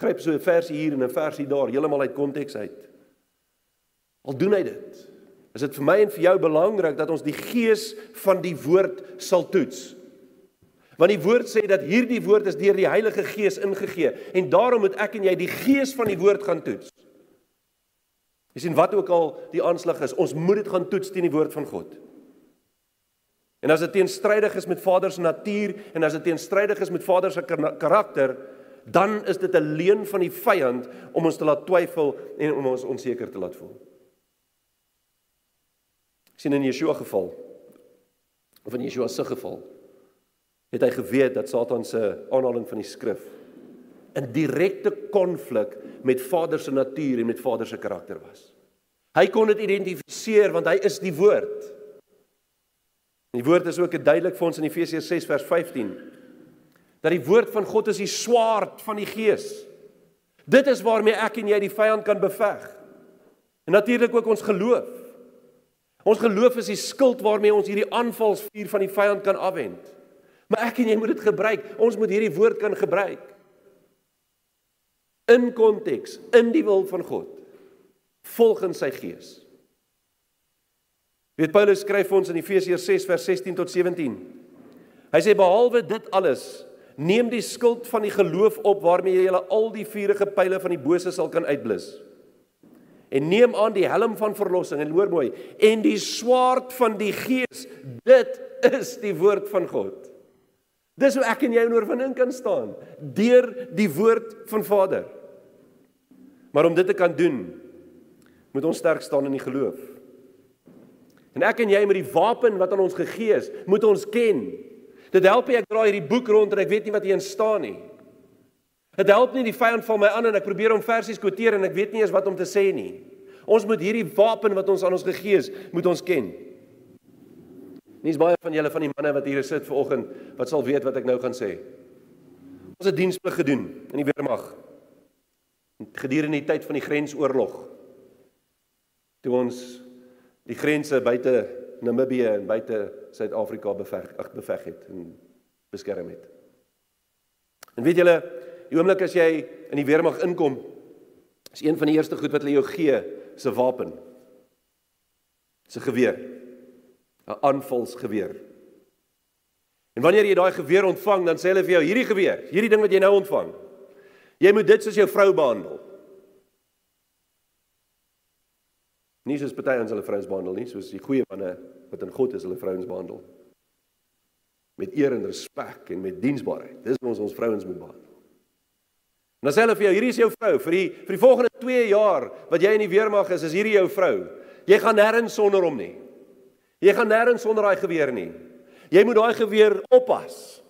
Gryp so 'n versie hier en 'n versie daar heeltemal uit konteks uit. Al doen hy dit. Is dit vir my en vir jou belangrik dat ons die gees van die woord sal toets? Want die woord sê dat hierdie woord is deur die Heilige Gees ingegee en daarom moet ek en jy die gees van die woord gaan toets. Jy sien wat ook al die aanslag is, ons moet dit gaan toets teen die woord van God. En as dit teenstrydig is met Vader se natuur en as dit teenstrydig is met Vader se karakter, dan is dit 'n leuen van die vyand om ons te laat twyfel en om ons onseker te laat voel. sien in Yeshua geval of in Yeshua se geval het hy geweet dat Satan se aanhaling van die skrif in direkte konflik met Vader se natuur en met Vader se karakter was. Hy kon dit identifiseer want hy is die woord. Die woord is ook duidelik vir ons in Efesiërs 6 vers 15 dat die woord van God is die swaard van die gees. Dit is waarmee ek en jy die vyand kan beveg. En natuurlik ook ons geloof. Ons geloof is die skild waarmee ons hierdie aanvalsvuur van die vyand kan afwend. Maar ek en jy moet dit gebruik. Ons moet hierdie woord kan gebruik. In konteks, in die wil van God. Volgens sy gees. Weet Paulus skryf ons in Efesiërs 6 vers 16 tot 17. Hy sê behalwe dit alles, neem die skild van die geloof op waarmee jy al die vuurige pile van die bose sal kan uitblus. En neem aan die helm van verlossing en hoor mooi, en die swaard van die gees. Dit is die woord van God. Dis hoe ek en jy in oorwinning kan staan deur die woord van Vader. Maar om dit te kan doen, moet ons sterk staan in die geloof. En ek en jy met die wapen wat aan ons gegee is, moet ons ken. Dit help nie ek draai hierdie boek rond en ek weet nie wat hierin staan nie. Dit help nie die vyand val my aan en ek probeer om versies kwoteer en ek weet nie eens wat om te sê nie. Ons moet hierdie wapen wat ons aan ons gegee is, moet ons ken. Nie's baie van julle van die manne wat hier sit vanoggend wat sal weet wat ek nou gaan sê. Ons het diensplig gedoen in die weermag. Gedurende die tyd van die grensoorlog. Toe ons die grense buite Namibië en buite Suid-Afrika beveg ag beveg het en beskerm het. En weet julle, die oomblik as jy in die weermag inkom, is een van die eerste goed wat hulle jou gee, se wapen. 'n geweer. 'n Aanvalsgeweer. En wanneer jy daai geweer ontvang, dan sê hulle vir jou hierdie geweer, hierdie ding wat jy nou ontvang. Jy moet dit soos jou vrou behandel. Nie soos party ons hulle vrouens behandel nie, soos die goeie manne wat in God is hulle vrouens behandel. Met eer en respek en met diensbaarheid. Dis hoe ons ons vrouens moet behandel. En dan sê hulle vir jou, hierdie is jou vrou vir die vir die volgende 2 jaar wat jy in die weermag is, is hierdie jou vrou. Jy gaan nêrens sonder hom nie. Jy gaan nêrens sonder daai geweer nie. Jy moet daai geweer oppas.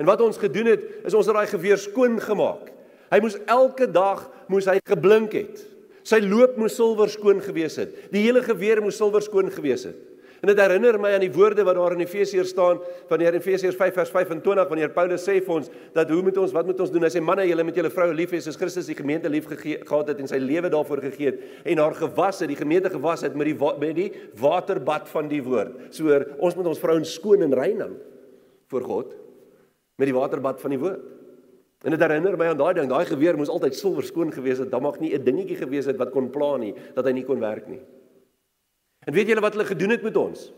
En wat ons gedoen het, is ons het daai geweer skoon gemaak. Hy moes elke dag moes hy geblink het. Sy loop moes silwer skoon gewees het. Die hele geweer moes silwer skoon gewees het. En dit herinner my aan die woorde wat daar in Efesiërs staan van hier in Efesiërs 5 vers 25 wanneer Paulus sê vir ons dat hoe moet ons wat moet ons doen? Hy sê manne, julle moet julle vroue lief hê soos Christus die gemeente lief gehad het en sy lewe daarvoor gegee het en haar gewas het, die gemeente gewas het met die met die waterbad van die woord. So ons moet ons vrouens skoon en reinig voor God met die waterbad van die woord. En dit herinner my aan daai ding, daai geweer moes altyd silwer skoon gewees het. Daar mag nie 'n dingetjie gewees het wat kon pla nie, dat hy nie kon werk nie. En weet julle wat hulle gedoen het met ons?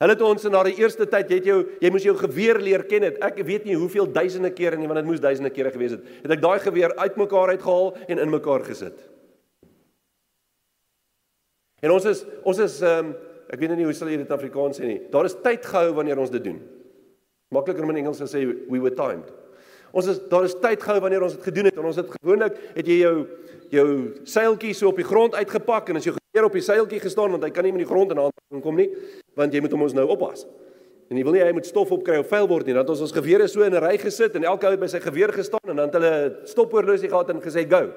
Hulle het ons in daardie eerste tyd, jy het jou jy moes jou geweer leer ken het. Ek weet nie hoeveel duisende kere nie, want dit moes duisende kere gewees het. Het ek daai geweer uitmekaar uitgehaal en in mekaar gesit. En ons is ons is ehm um, ek weet nie hoe sal jy dit in Afrikaans sê nie. Daar is tyd gehou wanneer ons dit doen. Makliker om in Engels te sê we were timed. Ons is daar is tyd gehou wanneer ons dit gedoen het en ons het gewoonlik het jy jou jou seiltjie so op die grond uitgepak en as jy gekeer op die seiltjie gestaan want hy kan nie met die grond in aanraking kom nie want jy moet hom ons nou oppas. En jy wil nie hy moet stof opkry of vuil word nie. Dan het ons ons gewere so in 'n ry gesit en elke ou het by sy geweer gestaan en dan het hulle stopoorlosie gehad en gesê go.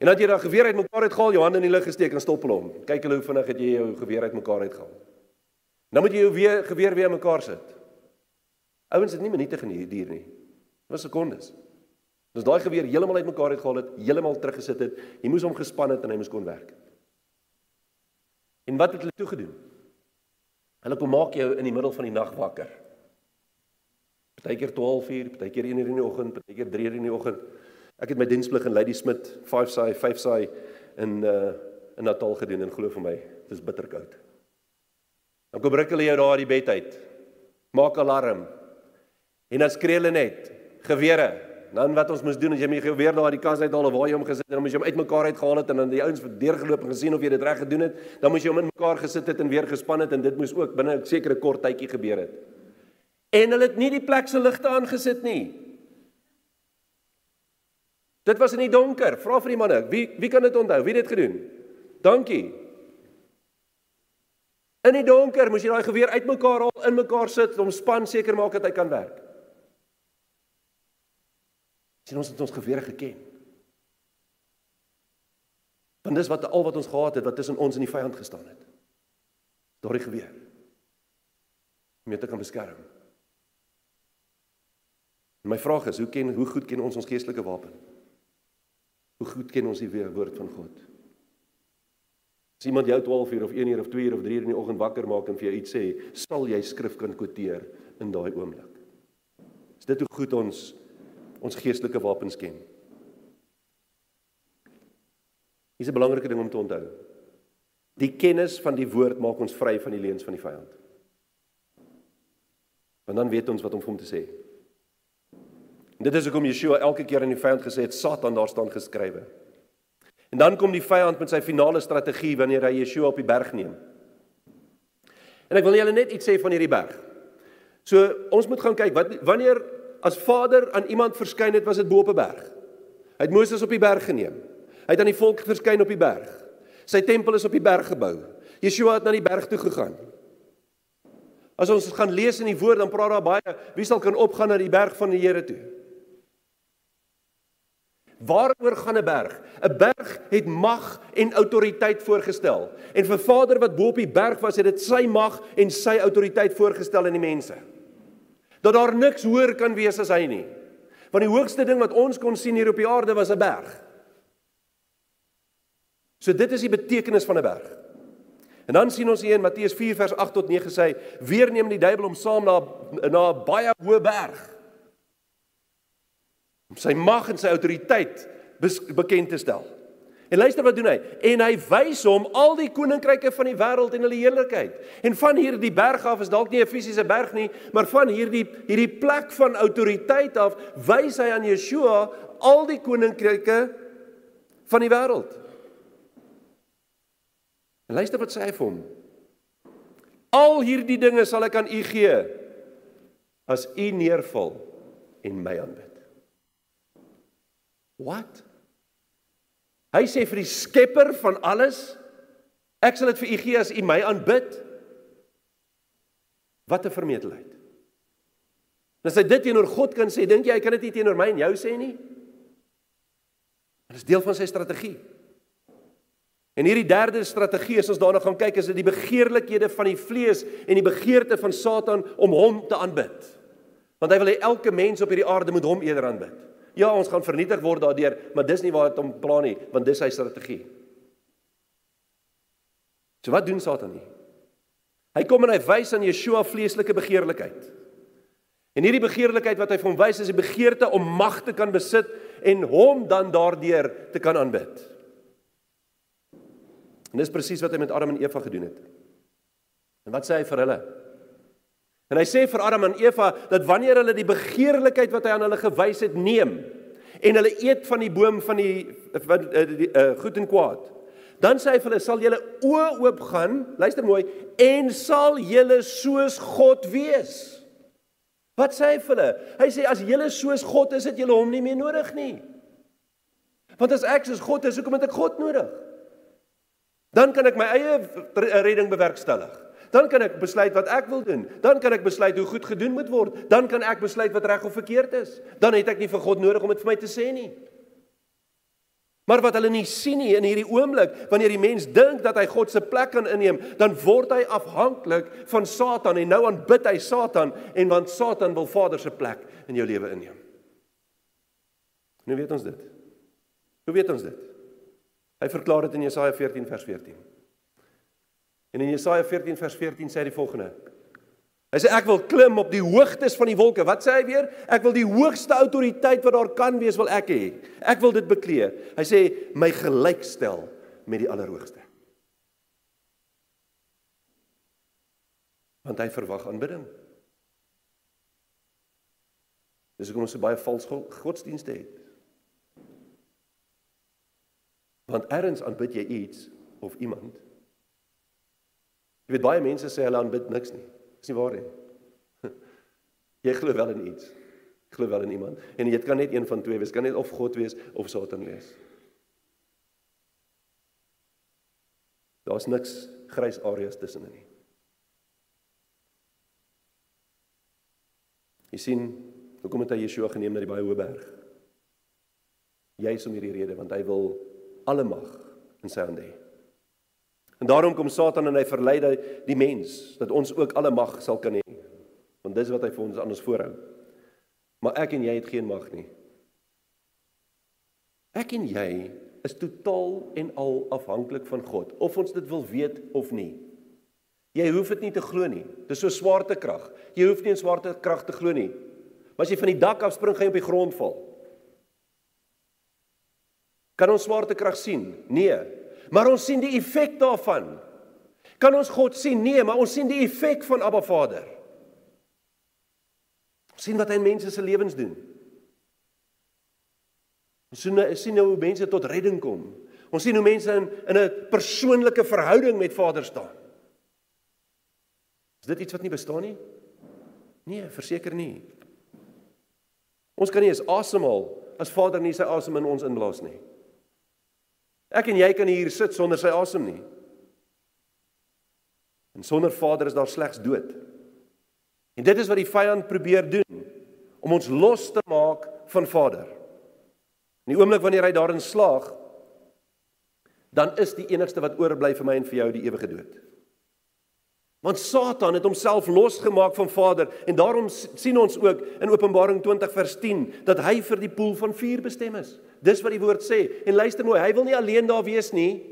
En dan het jy daai geweer uitmekaar uitgehaal, jou hande in die lug gesteek en stop hom. Kyk hulle hoe vinnig het jy jou geweer uitmekaar uitgehaal. Nou moet jy jou weer geweer weer mekaar sit. Ouens het nie minute geduur nie. Was sekondes. Dis daai geweer heeltemal uitmekaar uitgehaal het, heeltemal teruggesit het. Jy moes hom gespan het en hy moes kon werk. En wat het hulle toe gedoen? Hulle kom maak jou in die middel van die nag wakker. Partykeer 12 uur, partykeer 1 uur in die oggend, partykeer 3 uur in die oggend. Ek het my diensplig in Lady Smith 5 saai 5 saai in uh in Natal gedoen en glo vir my, dit is bitterkoud. Dan kom hulle jou daar uit die bed uit. Maak alarm. En dan skree hulle net gewere. Dan wat ons moes doen as jy my geweer daar uit die kas uithaal of waar jy hom gesit het, dan moes jy hom uitmekaar uitgehaal het en dan die ouens deurgeloop en gesien of jy dit reg gedoen het. Dan moes jy hom in mekaar gesit het en weer gespan het en dit moes ook binne 'n sekere kort tydjie gebeur het. En hulle het nie die plek se ligte aangesit nie. Dit was in die donker. Vra vir die manne, wie wie kan dit onthou? Wie het dit gedoen? Dankie. In die donker moes jy daai geweer uitmekaar haal, in mekaar sit, om span seker maak dat hy kan werk sien ons het ons gewere geken. Want dis wat al wat ons gehad het wat tussen ons en die vyand gestaan het. Daardie geweer. Om jou te kan beskerm. My vraag is, hoe ken hoe goed ken ons ons geestelike wapen? Hoe goed ken ons die woord van God? As iemand jou 12 uur of 1 uur of 2 uur of 3 uur in die oggend wakker maak en vir jou iets sê, sal jy skrif kan kwoteer in daai oomblik. Is dit hoe goed ons ons geestelike wapens ken? Dis 'n belangrike ding om te onthou. Die kennis van die woord maak ons vry van die leuns van die vyand. Want dan weet ons wat om vir hom te sê. En dit is hoekom Yeshua elke keer aan die vyand gesê het Satan daar staan geskrywe. En dan kom die vyand met sy finale strategie wanneer hy Yeshua op die berg neem. En ek wil julle net iets sê van hierdie berg. So ons moet gaan kyk wat wanneer as Vader aan iemand verskyn het, was dit bo op 'n berg. Hy het Moses op die berg geneem. Hy het aan die volk verskyn op die berg. Sy tempel is op die berg gebou. Yeshua het na die berg toe gegaan. As ons gaan lees in die woord dan praat daar baie wie sal kan opgaan na die berg van die Here toe. Waaroor gaan 'n berg? 'n Berg het mag en autoriteit voorgestel. En vir Vader wat bo op die berg was, het dit sy mag en sy autoriteit voorgestel aan die mense. Dat daar niks hoër kan wees as hy nie. Want die hoogste ding wat ons kon sien hier op die aarde was 'n berg. So dit is die betekenis van 'n berg. En dan sien ons hier in Matteus 4 vers 8 tot 9 sê, weer neem die duiwel hom saam na na 'n baie hoë berg om sy mag en sy autoriteit bekend te stel. En luister wat doen hy? En hy wys hom al die koninkryke van die wêreld en hulle heerlikheid. En van hierdie berg af is dalk nie 'n fisiese berg nie, maar van hierdie hierdie plek van autoriteit af wys hy aan Yeshua al die koninkryke van die wêreld. En luister wat sê hy vir hom? Al hierdie dinge sal ek aan u gee as u neerval en my aanbid. Wat? Hy sê vir die skepper van alles, ek sal dit vir u gee as u my aanbid. Wat 'n vermetelheid. As hy dit teenoor God kan sê, dink jy hy kan dit nie teenoor my en jou sê nie? Dit is deel van sy strategie. En hierdie derde strategie as ons daarna gaan kyk, is dit die begeerlikhede van die vlees en die begeerte van Satan om hom te aanbid. Want hy wil hê elke mens op hierdie aarde moet hom eerder aanbid. Ja, ons gaan vernietig word daardeur, maar dis nie waar dit om plan nie, want dis sy strategie. So wat doen Satan nie? Hy kom en hy wys aan Yeshua vleeslike begeerlikheid. En hierdie begeerlikheid wat hy vir hom wys is die begeerte om mag te kan besit en hom dan daardeur te kan aanbid. En dis presies wat hy met Adam en Eva gedoen het. En wat sê hy vir hulle? En hy sê vir Adam en Eva dat wanneer hulle die begeerlikheid wat hy aan hulle gewys het neem en hulle eet van die boom van die van uh, die uh, goed en kwaad, dan sê hy vir hulle sal julle oë oop gaan, luister mooi, en sal julle soos God wees. Wat sê hy vir hulle? Hy sê as julle soos God is, het julle hom nie meer nodig nie. Want as ek soos God is, hoekom het ek God nodig? Dan kan ek my eie redding bewerkstellig. Dan kan ek besluit wat ek wil doen. Dan kan ek besluit hoe goed gedoen moet word. Dan kan ek besluit wat reg of verkeerd is. Dan het ek nie vir God nodig om dit vir my te sê nie. Maar wat hulle nie sien nie in hierdie oomblik wanneer die mens dink dat hy God se plek kan inneem, dan word hy afhanklik van Satan en nou aanbid hy Satan en want Satan wil Vader se plek in jou lewe inneem. Nou weet ons dit. Hoe weet ons dit? Hy verklaar dit in Jesaja 14 vers 14. En in Jesaja 14 vers 14 sê hy die volgende. Hy sê ek wil klim op die hoogtes van die wolke. Wat sê hy weer? Ek wil die hoogste autoriteit wat daar kan wees wil ek hê. Ek wil dit beklee. Hy sê my gelykstel met die allerhoogste. Want hy verwag aanbidding. Dis hoekom ons so baie vals godsdienste het. Want erns aanbid jy iets of iemand Jy weet baie mense sê hulle aanbid niks nie. Dis nie waar nie. Jy glo wel in iets. Glo wel in iemand. En dit kan net een van twee wees. Kan net of God wees of Satan wees. Daar's niks grys areas tussenin nie. Jy sien, hoekom het hy Yeshua geneem na die baie hoë berg? Juis om hierdie rede want hy wil alle mag in sy hande hê. En daarom kom Satan en hy verlei die mens dat ons ook alle mag sal kan hê. Want dis wat hy vir ons aan ons voorhou. Maar ek en jy het geen mag nie. Ek en jy is totaal en al afhanklik van God, of ons dit wil weet of nie. Jy hoef dit nie te glo nie. Dis so swaartekrag. Jy hoef nie in swaartekrag te glo nie. Maar as jy van die dak afspring, gaan jy op die grond val. Kan ons swaartekrag sien? Nee. Maar ons sien die effek daarvan. Kan ons God sien? Nee, maar ons sien die effek van Abba Vader. Ons sien wat hy in mense se lewens doen. Ons sien ons sien nou hoe mense tot redding kom. Ons sien hoe mense in in 'n persoonlike verhouding met Vader staan. Is dit iets wat nie bestaan nie? Nee, verseker nie. Ons kan nie eens asemhaal as Vader nie sy asem in ons inblaas nie. Ek en jy kan hier sit sonder sy asem nie. En sonder Vader is daar slegs dood. En dit is wat die vyand probeer doen om ons los te maak van Vader. In die oomblik wanneer hy daarin slaag, dan is die enigste wat oorbly vir my en vir jou die ewige dood. Want Satan het homself losgemaak van Vader en daarom sien ons ook in Openbaring 20 vers 10 dat hy vir die poel van vuur bestem is. Dis wat die woord sê. En luister mooi, hy wil nie alleen daar wees nie.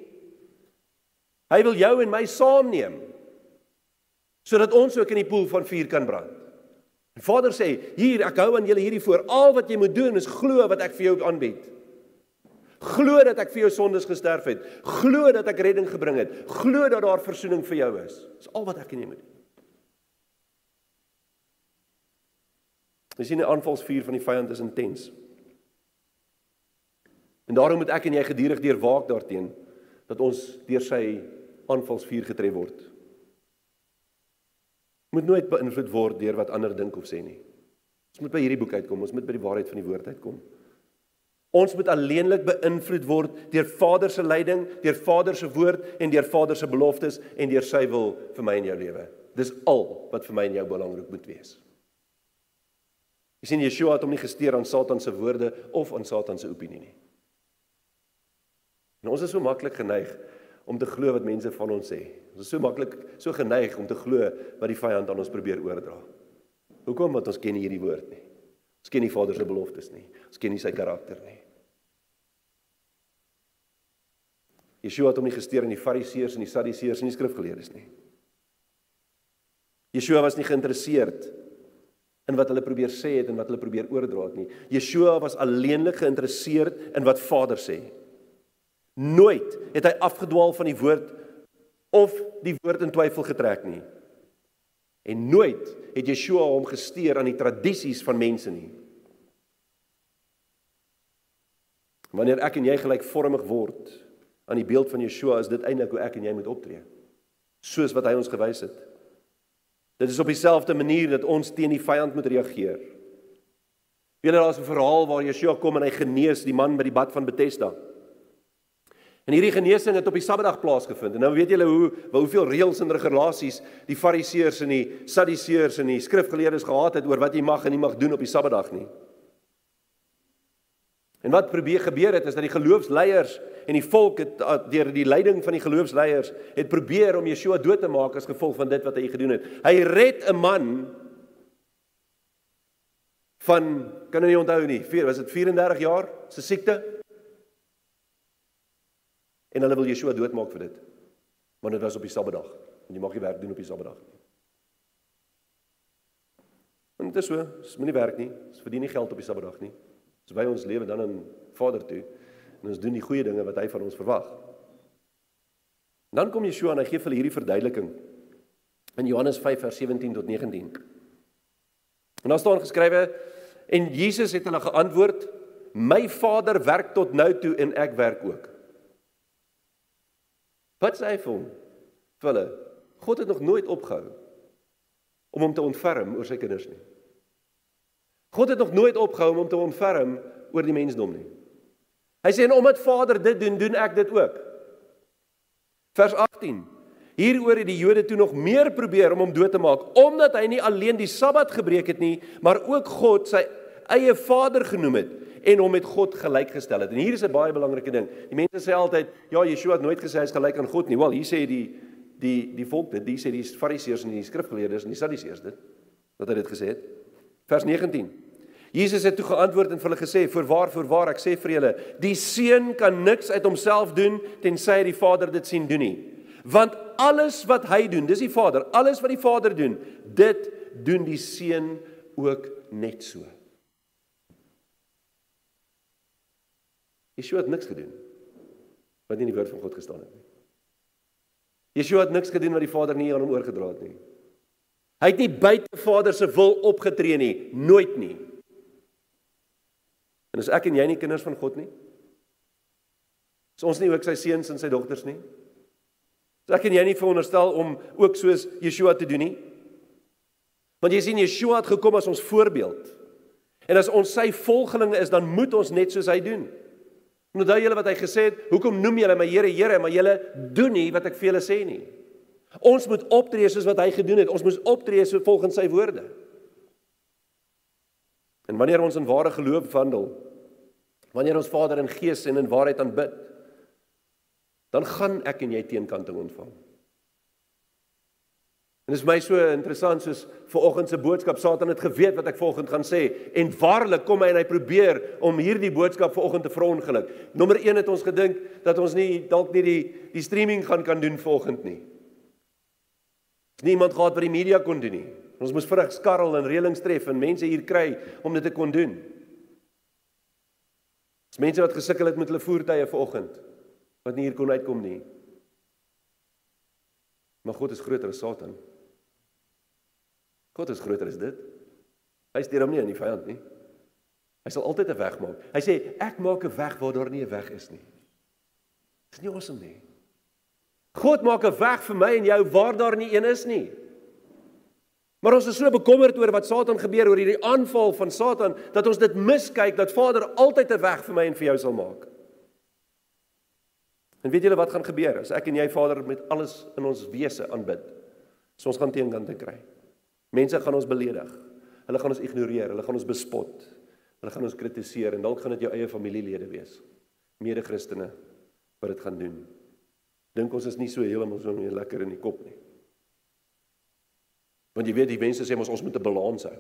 Hy wil jou en my saamneem sodat ons ook in die poel van vuur kan brand. Die Vader sê: "Hier, ek hou aan julle hierdie voor. Al wat jy moet doen is glo wat ek vir jou aanbied. Glo dat ek vir jou sondes gesterf het. Glo dat ek redding gebring het. Glo dat daar verzoening vir jou is. Dis al wat ek en jy moet doen." Jy sien die aanvalsvuur van die vyand is intens. En daarom moet ek en jy gedurig deur waak daarteenoor dat ons deur sy aanvalsvuur getref word moet nooit beïnvloed word deur wat ander dink of sê nie. Ons moet by hierdie boek uitkom, ons moet by die waarheid van die woord uitkom. Ons moet alleenlik beïnvloed word deur Vader se leiding, deur Vader se woord en deur Vader se beloftes en deur sy wil vir my en jou lewe. Dis al wat vir my en jou belangrik moet wees. Jy sien Yeshua het hom nie gesteer aan Satan se woorde of aan Satan se opinie nie. En ons is so maklik geneig om te glo wat mense van ons sê. Ons is so maklik so geneig om te glo wat die vyand aan ons probeer oordra. Hoekom? Want ons ken nie hierdie woord nie. Ons ken nie Vader se beloftes nie. Ons ken nie sy karakter nie. Yeshua het hom nie gesteer in die Fariseërs en die Sadduseërs en die skrifgeleerdes nie. Yeshua was nie geïnteresseerd in wat hulle probeer sê het en wat hulle probeer oordra het nie. Yeshua was alleenlik geïnteresseerd in wat Vader sê. Nooit het hy afgedwaal van die woord of die woord in twyfel getrek nie. En nooit het Yeshua hom gesteer aan die tradisies van mense nie. Wanneer ek en jy gelykvormig word aan die beeld van Yeshua, is dit eintlik hoe ek en jy moet optree. Soos wat hy ons gewys het. Dit is op dieselfde manier dat ons teen die vyand moet reageer. Julle daar's 'n verhaal waar Yeshua kom en hy genees die man by die bad van Bethesda. En hierdie genesing het op die Sabbatdag plaasgevind. En nou weet julle hoe hoeveel reëls en regulasies die Fariseërs en die Sadduseërs en die skrifgeleerdes gehad het oor wat jy mag en nie mag doen op die Sabbatdag nie. En wat probeer gebeur het is dat die geloofsleiers en die volk het ah, deur die leiding van die geloofsleiers het probeer om Yeshua dood te maak as gevolg van dit wat hy gedoen het. Hy red 'n man van kan jy onthou nie, was dit 34 jaar se siekte? En hulle wil Yeshua doodmaak vir dit. Want dit was op die Sabbatdag. En jy mag nie werk doen op die Sabbatdag nie. En dit is so, dis moenie werk nie. Ons verdien nie geld op die Sabbatdag nie. Dis wy ons lewe dan aan Vader toe en ons doen die goeie dinge wat hy van ons verwag. Dan kom Yeshua en hy gee vir hulle hierdie verduideliking in Johannes 5 vers 17 tot 19. En daar staan geskrywe en Jesus het hulle geantwoord: "My Vader werk tot nou toe en ek werk ook." Wat sê hy vir hom? Vir hulle. God het nog nooit opgehou om hom te ontferm oor sy kinders nie. God het nog nooit opgehou om hom te ontferm oor die mensdom nie. Hy sê en omdat Vader dit doen, doen ek dit ook. Vers 18. Hieroor het die Jode toe nog meer probeer om hom dood te maak omdat hy nie alleen die Sabbat gebreek het nie, maar ook God sy eie Vader genoem het en hom met God gelyk gestel het. En hier is 'n baie belangrike ding. Die mense sê altyd, ja, Yeshua het nooit gesê hy's gelyk aan God nie. Wel, hier sê die die die volk dit, hier sê die Fariseërs en die skrifgeleerdes en die Sadduseërs dit dat hy dit gesê het. Vers 19. Jesus het toe geantwoord en vir hulle gesê: "Voorwaar, voorwaar, ek sê vir julle, die seun kan niks uit homself doen tensy hy die Vader dit sien doen nie. Want alles wat hy doen, dis die Vader, alles wat die Vader doen, dit doen die seun ook net so." Yeshua het niks gedoen wat nie in die woord van God gestaan het nie. Yeshua het niks gedoen wat die Vader nie aan hom oorgedra het nie. Hy het nie buite Vader se wil opgetree nie, nooit nie. En is ek en jy nie kinders van God nie? Is ons nie ook sy seuns en sy dogters nie? Is ek en jy nie veronderstel om ook soos Yeshua te doen nie? Want jy sien Yeshua het gekom as ons voorbeeld. En as ons sy volgelinge is, dan moet ons net soos hy doen. Onthou julle wat hy gesê het, hoekom noem julle my Here Here, maar julle doen nie wat ek vir julle sê nie. Ons moet optree soos wat hy gedoen het. Ons moet optree so volgens sy woorde. En wanneer ons in ware geloof wandel, wanneer ons Vader in gees en in waarheid aanbid, dan gaan ek en jy teenkanting ontvang. En dit is my so interessant soos ver oggend se boodskap Satan het geweet wat ek volgende gaan sê en waarlik kom hy en hy probeer om hierdie boodskap ver oggend te verongeluk. Nommer 1 het ons gedink dat ons nie dalk nie die die streaming gaan kan doen volgende nie. Niemand gehad wat die media kon doen nie. Ons moes vinnig skarrel en reëlings tref en mense hier kry om dit te kon doen. Dis mense wat gesukkel het met hulle voertuie vanoggend wat nie hier kon uitkom nie. Maar God is groter as Satan. God is groter as dit. Hy steur hom nie aan die vyand nie. Hy sal altyd 'n weg maak. Hy sê ek maak 'n weg waar daar nie 'n weg is nie. Dis nie awesome nie. God maak 'n weg vir my en jou waar daar nie een is nie. Maar ons is so bekommerd oor wat Satan gebeur oor hierdie aanval van Satan dat ons dit miskyk dat Vader altyd 'n weg vir my en vir jou sal maak. En weet julle wat gaan gebeur as ek en jy Vader met alles in ons wese aanbid? So ons gaan teenkante kry. Mense gaan ons beledig. Hulle gaan ons ignoreer, hulle gaan ons bespot. Hulle gaan ons kritiseer en dalk gaan dit jou eie familielede wees. Mede-Christene wat dit gaan doen. Dink ons is nie so heeltemal so lekker in die kop nie. Want jy weet die mense sê ons ons moet 'n balans hou.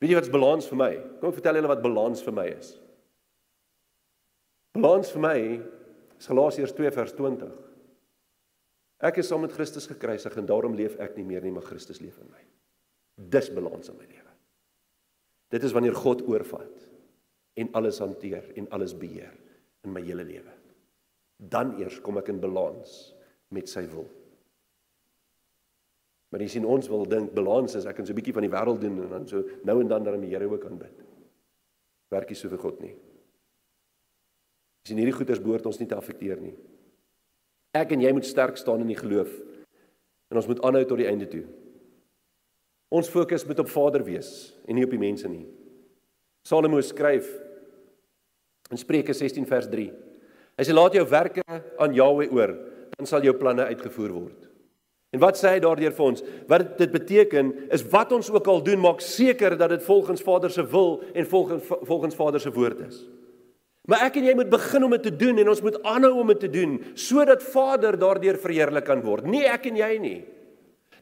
Weet jy wat's balans vir my? Kom ek vertel julle wat balans vir my is. Balans vir my is Galasiërs 2 vers 20. Ek is saam met Christus gekruisig en daarom leef ek nie meer nie, maar Christus leef in my. Dis balans in my lewe. Dit is wanneer God oorvat en alles hanteer en alles beheer in my hele lewe. Dan eers kom ek in balans met sy wil. Maar jy sien ons wil dink balans is ek kan so 'n bietjie van die wêreld doen en dan so nou en dan dan die Here ook aanbid. Werkie so vir God nie. Jy sien hierdie goeders behoort ons nie te affekteer nie. Ek en jy moet sterk staan in die geloof. En ons moet aanhou tot die einde toe. Ons fokus moet op Vader wees en nie op die mense nie. Salomo skryf in Spreuke 16 vers 3. Hy sê laat jou werke aan Jahweh oor, dan sal jou planne uitgevoer word. En wat sê hy daardeur vir ons? Wat dit beteken is wat ons ook al doen, maak seker dat dit volgens Vader se wil en volgens volgens Vader se woord is. Maar ek en jy moet begin om dit te doen en ons moet aanhou om dit te doen sodat Vader daardeur verheerlik kan word. Nie ek en jy nie.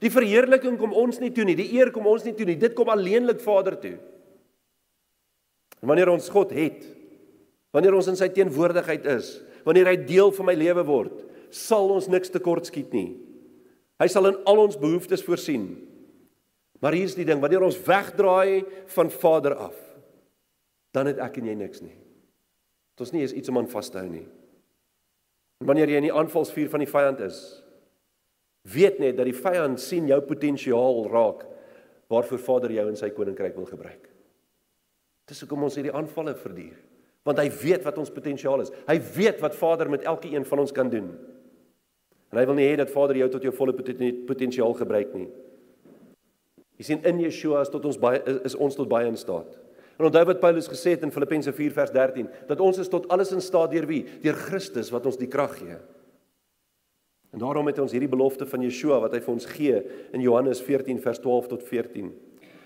Die verheerliking kom ons nie toe nie, die eer kom ons nie toe nie. Dit kom alleenlik Vader toe. En wanneer ons God het, wanneer ons in sy teenwoordigheid is, wanneer hy deel van my lewe word, sal ons niks tekortskiet nie. Hy sal in al ons behoeftes voorsien. Maar hier's die ding, wanneer ons wegdraai van Vader af, dan het ek en jy niks nie. Dit is nie eens iets om aan vas te hou nie. En wanneer jy in die aanvalsvuur van die vyand is, weet net dat die vyand sien jou potensiaal raak waarvoor Vader jou in sy koninkryk wil gebruik. Dis hoekom ons hierdie aanvalle verduur, want hy weet wat ons potensiaal is. Hy weet wat Vader met elke een van ons kan doen. En hy wil nie hê dat Vader jou tot jou volle potensiaal gebruik nie. Jy sien in Yeshua is tot ons baie is ons tot baie in staat. En onthou wat Paulus gesê het in Filippense 4 vers 13, dat ons is tot alles in staat deur wie? Deur Christus wat ons die krag gee. En daarom het ons hierdie belofte van Yeshua wat hy vir ons gee in Johannes 14 vers 12 tot 14.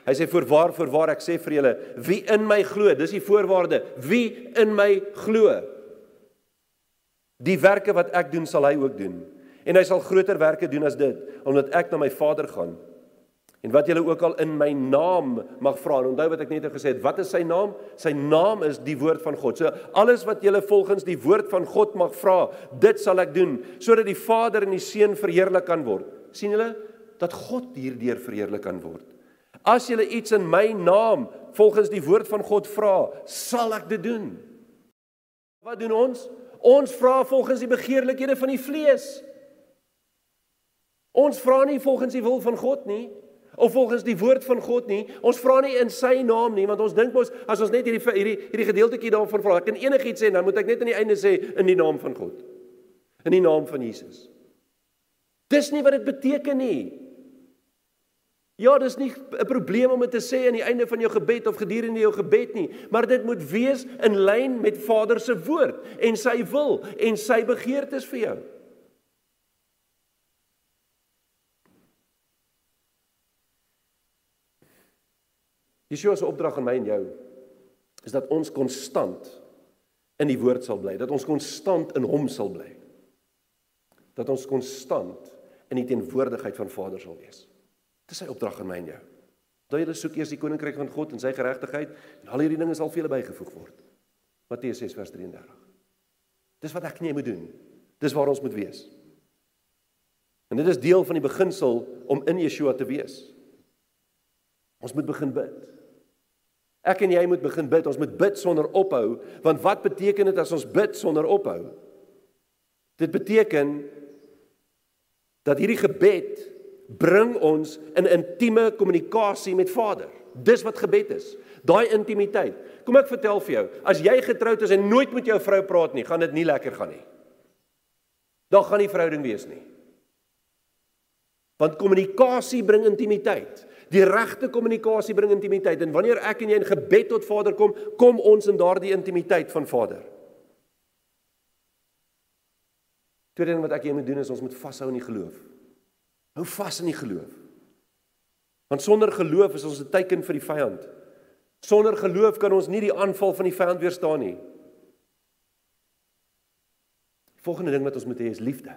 Hy sê voorwaar voorwaar ek sê vir julle, wie in my glo, dis die voorwaarde, wie in my glo. Die werke wat ek doen sal hy ook doen en hy sal groter werke doen as dit omdat ek na my Vader gaan. En wat julle ook al in my naam mag vra. En onthou wat ek net gesê het, wat is sy naam? Sy naam is die woord van God. So alles wat julle volgens die woord van God mag vra, dit sal ek doen sodat die Vader en die Seun verheerlik kan word. sien julle dat God hierdeur verheerlik kan word. As julle iets in my naam volgens die woord van God vra, sal ek dit doen. Wat doen ons? Ons vra volgens die begeerlikhede van die vlees. Ons vra nie volgens die wil van God nie of volgens die woord van God nie. Ons vra nie in sy naam nie, want ons dink mos as ons net hierdie hierdie hierdie gedeeltjie daarvan vra, ek kan enigiets sê, dan moet ek net aan die einde sê in die naam van God. In die naam van Jesus. Dis nie wat dit beteken nie. Ja, dis nie 'n probleem om dit te sê aan die einde van jou gebed of gedurende jou gebed nie, maar dit moet wees in lyn met Vader se woord en sy wil en sy begeertes vir jou. Yeshua se opdrag aan my en jou is dat ons konstant in die woord sal bly, dat ons konstant in hom sal bly. Dat ons konstant in die teenwoordigheid van Vader sal wees. Dis sy opdrag aan my en jou. Dat jy soek eers die koninkryk van God en sy geregtigheid en al hierdie dinge sal vir julle bygevoeg word. Matteus 6 vers 33. Dis wat ek nie moet doen. Dis waar ons moet wees. En dit is deel van die beginsel om in Yeshua te wees. Ons moet begin bid. Ek en jy moet begin bid. Ons moet bid sonder ophou, want wat beteken dit as ons bid sonder ophou? Dit beteken dat hierdie gebed bring ons in intieme kommunikasie met Vader. Dis wat gebed is. Daai intimiteit. Kom ek vertel vir jou, as jy getroud is en nooit met jou vrou praat nie, gaan dit nie lekker gaan nie. Daar gaan nie verhouding wees nie. Want kommunikasie bring intimiteit. Die regte kommunikasie bring intimiteit en wanneer ek en jy in gebed tot Vader kom, kom ons in daardie intimiteit van Vader. Tweede ding wat ek jy moet doen is ons moet vashou in die geloof. Hou vas in die geloof. Want sonder geloof is ons 'n teken vir die vyand. Sonder geloof kan ons nie die aanval van die vyand weerstaan nie. Volgende ding wat ons moet hê is liefde.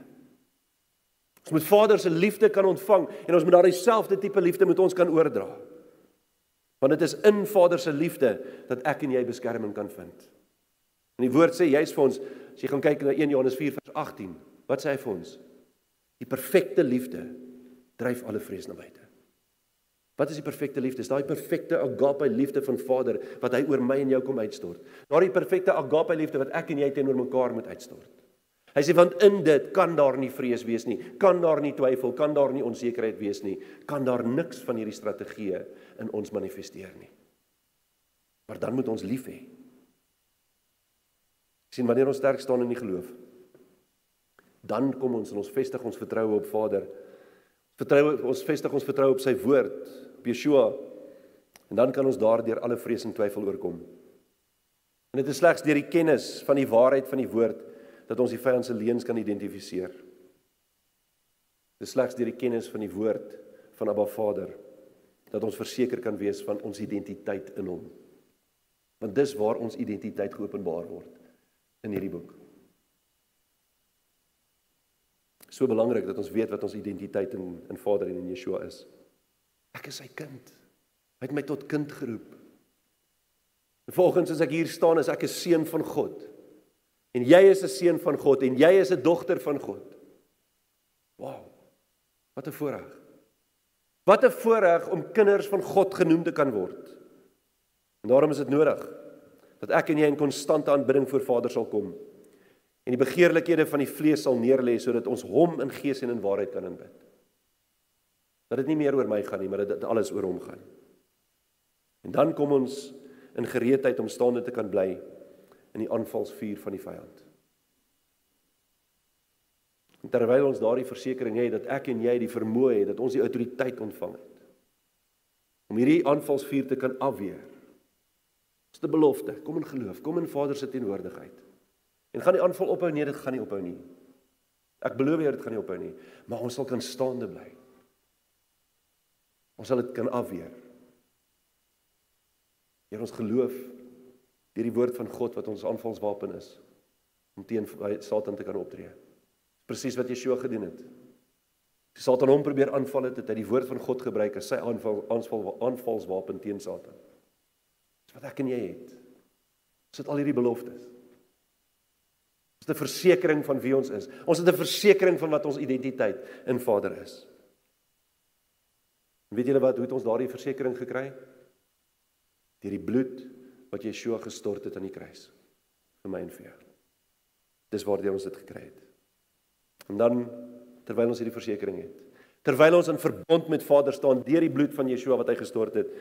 Ons moet Vader se liefde kan ontvang en ons moet daardie selfde tipe liefde met ons kan oordra. Want dit is in Vader se liefde dat ek en jy beskerming kan vind. En die woord sê juist vir ons, as jy gaan kyk na 1 Johannes 4 vers 18, wat sê hy vir ons? Die perfekte liefde dryf alle vrees na buite. Wat is die perfekte liefde? Dis daai perfekte agape liefde van Vader wat hy oor my en jou kom uitstort. Daardie perfekte agape liefde wat ek en jy teenoor mekaar moet uitstort. Hy sê want in dit kan daar nie vrees wees nie, kan daar nie twyfel, kan daar nie onsekerheid wees nie, kan daar niks van hierdie strategieë in ons manifesteer nie. Maar dan moet ons lief hê. sien wanneer ons sterk staan in die geloof, dan kom ons en ons vestig ons vertroue op Vader. Vertroue ons vestig ons vertroue op sy woord, op Yeshua. En dan kan ons daardeur alle vrees en twyfel oorkom. En dit is slegs deur die kennis van die waarheid van die woord dat ons die vyand se leuns kan identifiseer. Dis slegs deur die kennis van die woord van Abba Vader dat ons verseker kan wees van ons identiteit in hom. Want dis waar ons identiteit geopenbaar word in hierdie boek. So belangrik dat ons weet wat ons identiteit in in Vader en in Yeshua is. Ek is sy kind. Hy het my tot kind geroep. Volgens as ek hier staan is ek 'n seun van God. En jy is 'n seun van God en jy is 'n dogter van God. Wow. Wat 'n voorreg. Wat 'n voorreg om kinders van God genoem te kan word. En daarom is dit nodig dat ek en jy in konstante aanbidding voor Vader sal kom en die begeerlikhede van die vlees sal neerlê sodat ons hom in gees en in waarheid kan aanbid. Dat dit nie meer oor my gaan nie, maar dat dit alles oor hom gaan. En dan kom ons in gereedheid om staande te kan bly in die aanvalsvuur van die vyand. En terwyl ons daardie versekering het dat ek en jy die vermoë het dat ons die autoriteit ontvang het om hierdie aanvalsvuur te kan afweer. Dis 'n belofte. Kom in geloof, kom in Vader se teenwoordigheid. En gaan die aanval ophou? Nee, dit gaan nie ophou nie. Ek beloof jou dit gaan nie ophou nie, maar ons sal kan staande bly. Ons sal dit kan afweer. Hier ons geloof deur die woord van God wat ons aanvalswapen is om teen Satan te kan optree. Presies wat Yeshua gedoen het. Die Satan hom probeer aanval het, het hy die woord van God gebruik as sy aanval aanval aanvalswapen teen Satan. Dis wat ek en jy het. Ons het al hierdie beloftes. Ons het 'n versekering van wie ons is. Ons het 'n versekering van wat ons identiteit in Vader is. En weet julle wat hoe het ons daardie versekering gekry? Deur die bloed wat Yeshua gestort het aan die kruis vir my en vir jou. Dis waardeur ons dit gekry het. En dan terwyl ons hierdie versekering het, terwyl ons in verbond met Vader staan deur die bloed van Yeshua wat hy gestort het,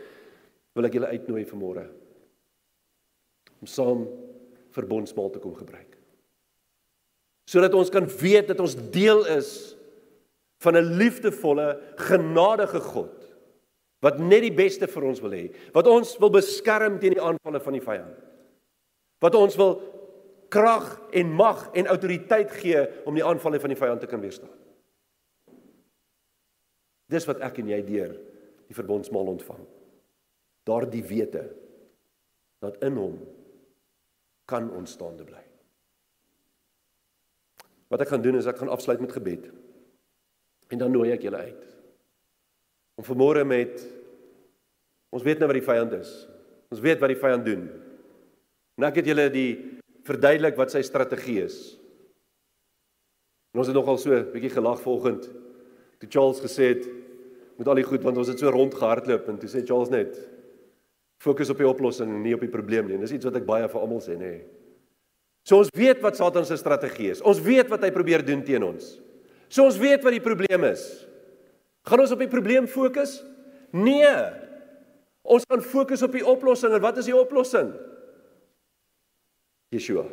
wil ek julle uitnooi vir môre om saam verbondsmaal te kom gebruik. Sodat ons kan weet dat ons deel is van 'n liefdevolle, genadige God wat net die beste vir ons wil hê, wat ons wil beskerm teen die aanvalle van die vyand. Wat ons wil krag en mag en autoriteit gee om die aanvalle van die vyand te kan weerstaan. Dis wat ek en jy deur die verbondsmaal ontvang. Daardie wete dat in hom kan ons staande bly. Wat ek gaan doen is ek gaan afsluit met gebed. En dan nooi ek julle uit. Om vanmôre met ons weet nou wat die vyand is. Ons weet wat die vyand doen. En ek het julle die verduidelik wat sy strategie is. En ons het nogal so 'n bietjie gelag vanoggend toe Charles gesê het met al die goed want ons het so rond gehardloop en toe sê Charles net fokus op die oplossing nie op die probleem nie. En dis iets wat ek baie vir almal sê nê. So ons weet wat Satan se strategie is. Ons weet wat hy probeer doen teen ons. So ons weet wat die probleem is. Gaan ons op die probleem fokus? Nee. Ons gaan fokus op die oplossing en wat is die oplossing? Yeshua.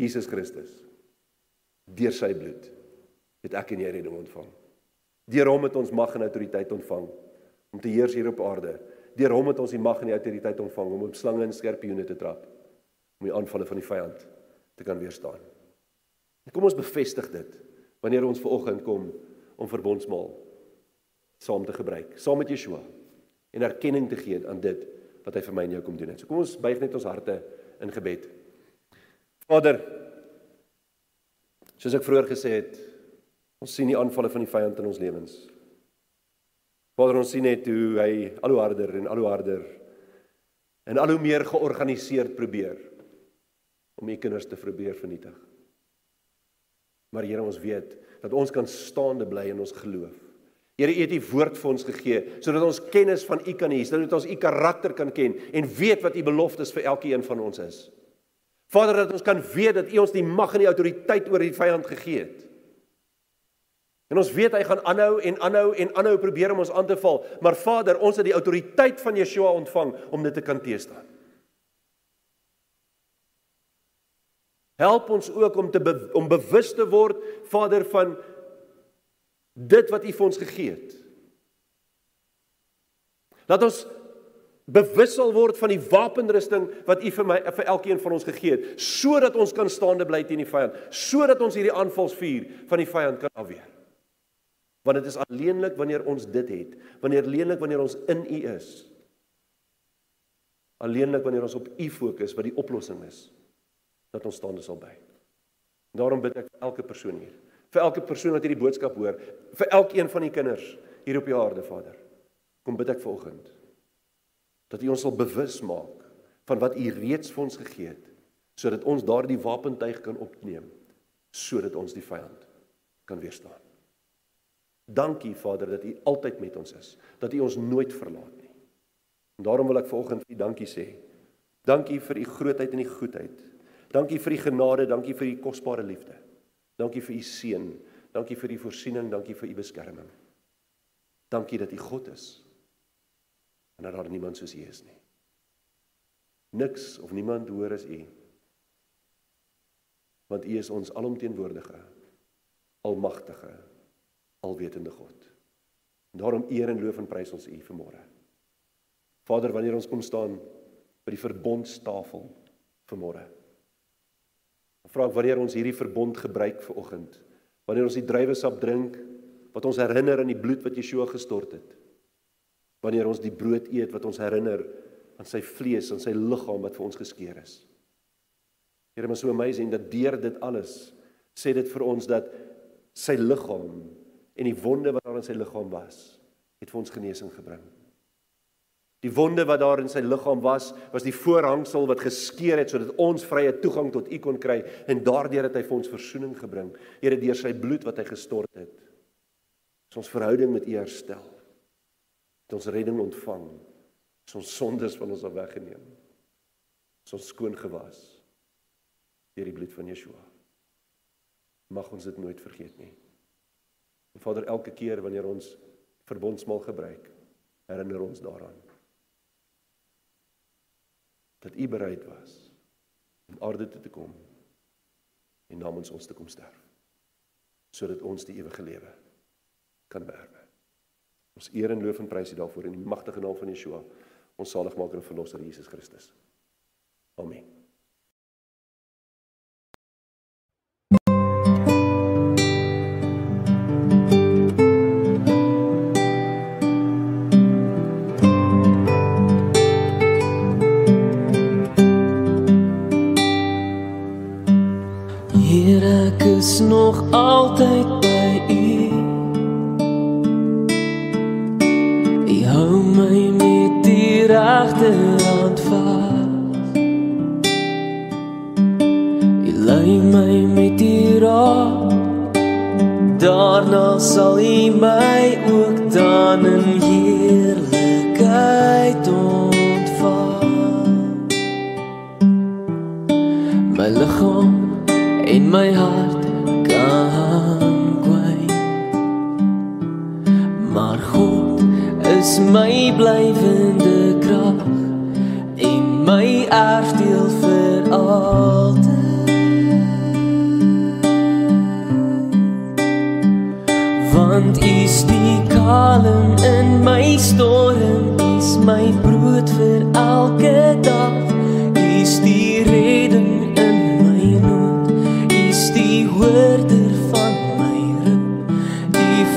Jesus Christus. Deur sy bloed het ek en jy redding ontvang. Deur hom het ons mag en autoriteit ontvang om te heers hier op aarde. Deur hom het ons die mag en die autoriteit ontvang om op slange en skorpioene te trap om die aanvalle van die vyand te kan weerstaan. En kom ons bevestig dit wanneer ons ver oggend kom om verbondsmaal saam te gebruik, saam met Yeshua en erkenning te gee aan dit wat hy vir my en jou kom doen het. So kom ons buig net ons harte in gebed. Vader, soos ek vroeër gesê het, Ons sien die aanvalle van die vyand in ons lewens. Vader, ons sien net hoe hy al hoe harder en al hoe harder en al hoe meer georganiseerd probeer om u kinders te probeer vernietig. Maar Here, ons weet dat ons kan staande bly in ons geloof. Here, U het U woord vir ons gegee sodat ons kennis van U kan hê, sodat ons U karakter kan ken en weet wat U beloftes vir elkeen van ons is. Vader, dat ons kan weet dat U ons die mag en die autoriteit oor die vyand gegee het. En ons weet hy gaan aanhou en aanhou en aanhou probeer om ons aan te val, maar Vader, ons het die autoriteit van Yeshua ontvang om dit te kan teestaan. Help ons ook om te be om bewus te word, Vader, van dit wat U vir ons gegee het. Laat ons bewus sal word van die wapenrusting wat U vir my vir elkeen van ons gegee het, sodat ons kan staande bly teen die vyand, sodat ons hierdie aanvalsvuur van die vyand kan afweer. Want dit is alleenlik wanneer ons dit het, wanneer alleenlik wanneer ons in U is. Alleenlik wanneer ons op U fokus wat die oplossing is, dat ons staande sal bly. Daarom bid ek vir elke persoon hier, vir elke persoon wat hierdie boodskap hoor, vir elkeen van die kinders hier op die aarde, Vader. Kom bid ek vanoggend dat U ons sal bewus maak van wat U reeds vir ons gegee het, sodat ons daardie wapentuig kan opneem sodat ons die vyand kan weerstaan. Dankie Vader dat U altyd met ons is, dat U ons nooit verlaat nie. En daarom wil ek vanoggend vir U dankie sê. Dankie vir U grootheid en U goedheid. Dankie vir U genade, dankie vir U kosbare liefde. Dankie vir U seën, dankie vir U voorsiening, dankie vir U beskerming. Dankie dat U God is. En dat daar niemand soos U is nie. Niks of niemand hoor as U. Want U is ons alomteenwoordige, almagtige alwetende God. En daarom eer en loof en prys ons U vanmôre. Vader, wanneer ons kom staan by die verbondstafel vanmôre. Vra ek wanneer ons hierdie verbond gebruik vir oggend, wanneer ons die druiwesap drink wat ons herinner aan die bloed wat Yeshua gestort het. Wanneer ons die brood eet wat ons herinner aan sy vlees en sy liggaam wat vir ons geskeur is. Here, maar so amazing dat deur dit alles sê dit vir ons dat sy liggaam en die wonde wat daar in sy liggaam was, het vir ons genesing gebring. Die wonde wat daar in sy liggaam was, was die voorhangsel wat geskeur het sodat ons vrye toegang tot U kon kry en daardeur het hy vir ons verzoening gebring. Here deur sy bloed wat hy gestort het, is ons verhouding met U herstel. Het ons redding ontvang. Is ons sondes van ons af weggeneem. Is ons skoon gewas deur die bloed van Yeshua. Mag ons dit nooit vergeet nie. En Vader, elke keer wanneer ons verbondsmaal gebruik, herinner ons daaraan dat U bereid was om aarde toe te kom en namens ons te kom sterf sodat ons die ewige lewe kan beerwe. Ons eer en loof en prys U daarvoor in die magtige naam van Yeshua, ons saligmaker en verlosser Jesus Christus. Amen.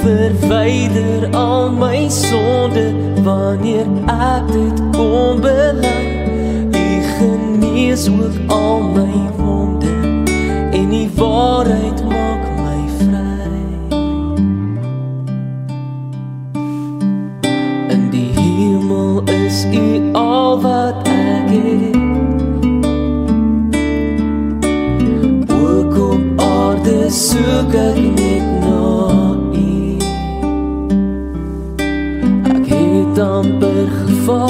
Verwyder al my sonde. Wanneer ek dit kom bely u genees ook al my wonde. En die waarheid maak my vry. In die hemel is u al wat ek het. Ook op aarde soek ek net amper geval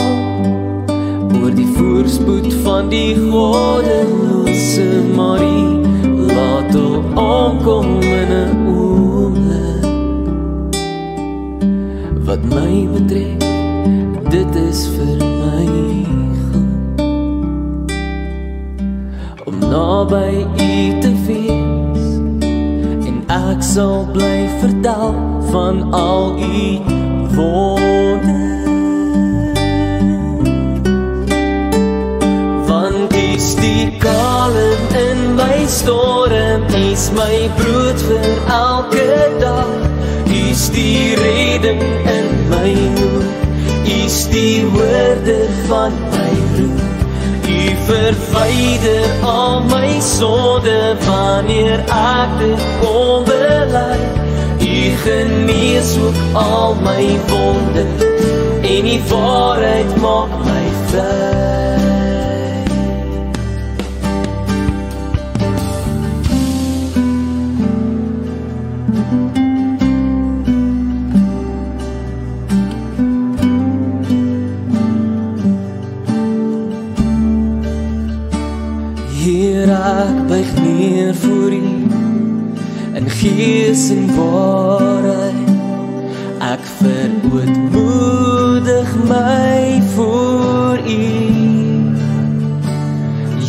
oor die voorspoed van die goddelose Marie. Laat hom omkom in 'n oomblik wat my betref dit is vir my om naby u te wees en ek sal bly vertel van al u wonder kalm in my storm. Is my brood vir elke dag. Is die redding in my nood is die woorde van my roep u verwyder al my sonde. Wanneer ek dit bely u genees ook al my wonde en die waarheid maak my vry gees en waarheid. Ek verootmoedig my voor u.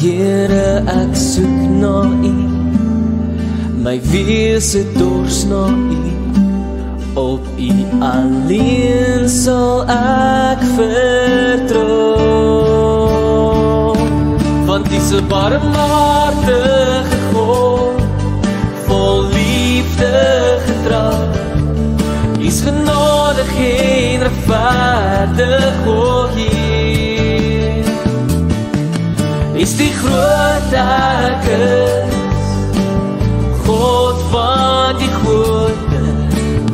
Here ek soek na u. My wese dors na u. Op u alleen sal ek vertrou. Want dis 'n barmhartige groot ek is, God van die goede,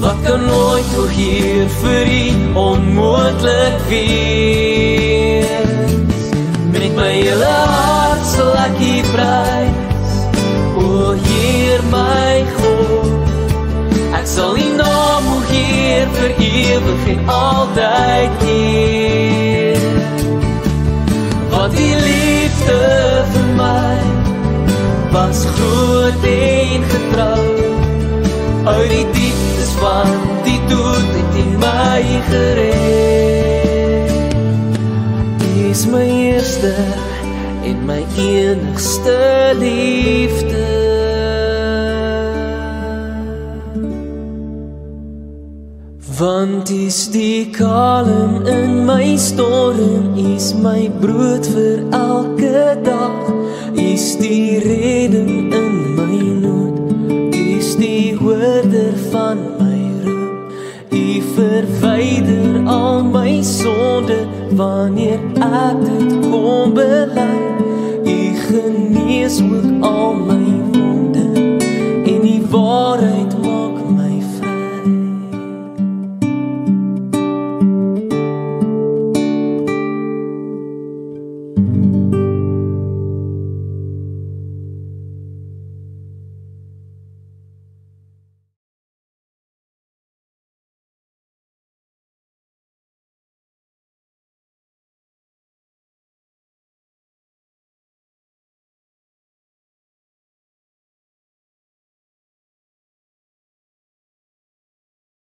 wat kan nooit vergeer vir u onmoontlik wees. Met my hele hart sal ek u prys. O Heer my God, ek sal u naam o Heer vir ewig en altyd eer. Wat die liefde was groot en getrou. Uit die dieptes van die dood het in my gered. Is my eerste en my enigste liefde. Want is die kalm in my storm is my brood vir elke dag is die redding in my nood is die hoorder van my roep u verwyder al my sonde wanneer ek dit kom bely. U genees ook al my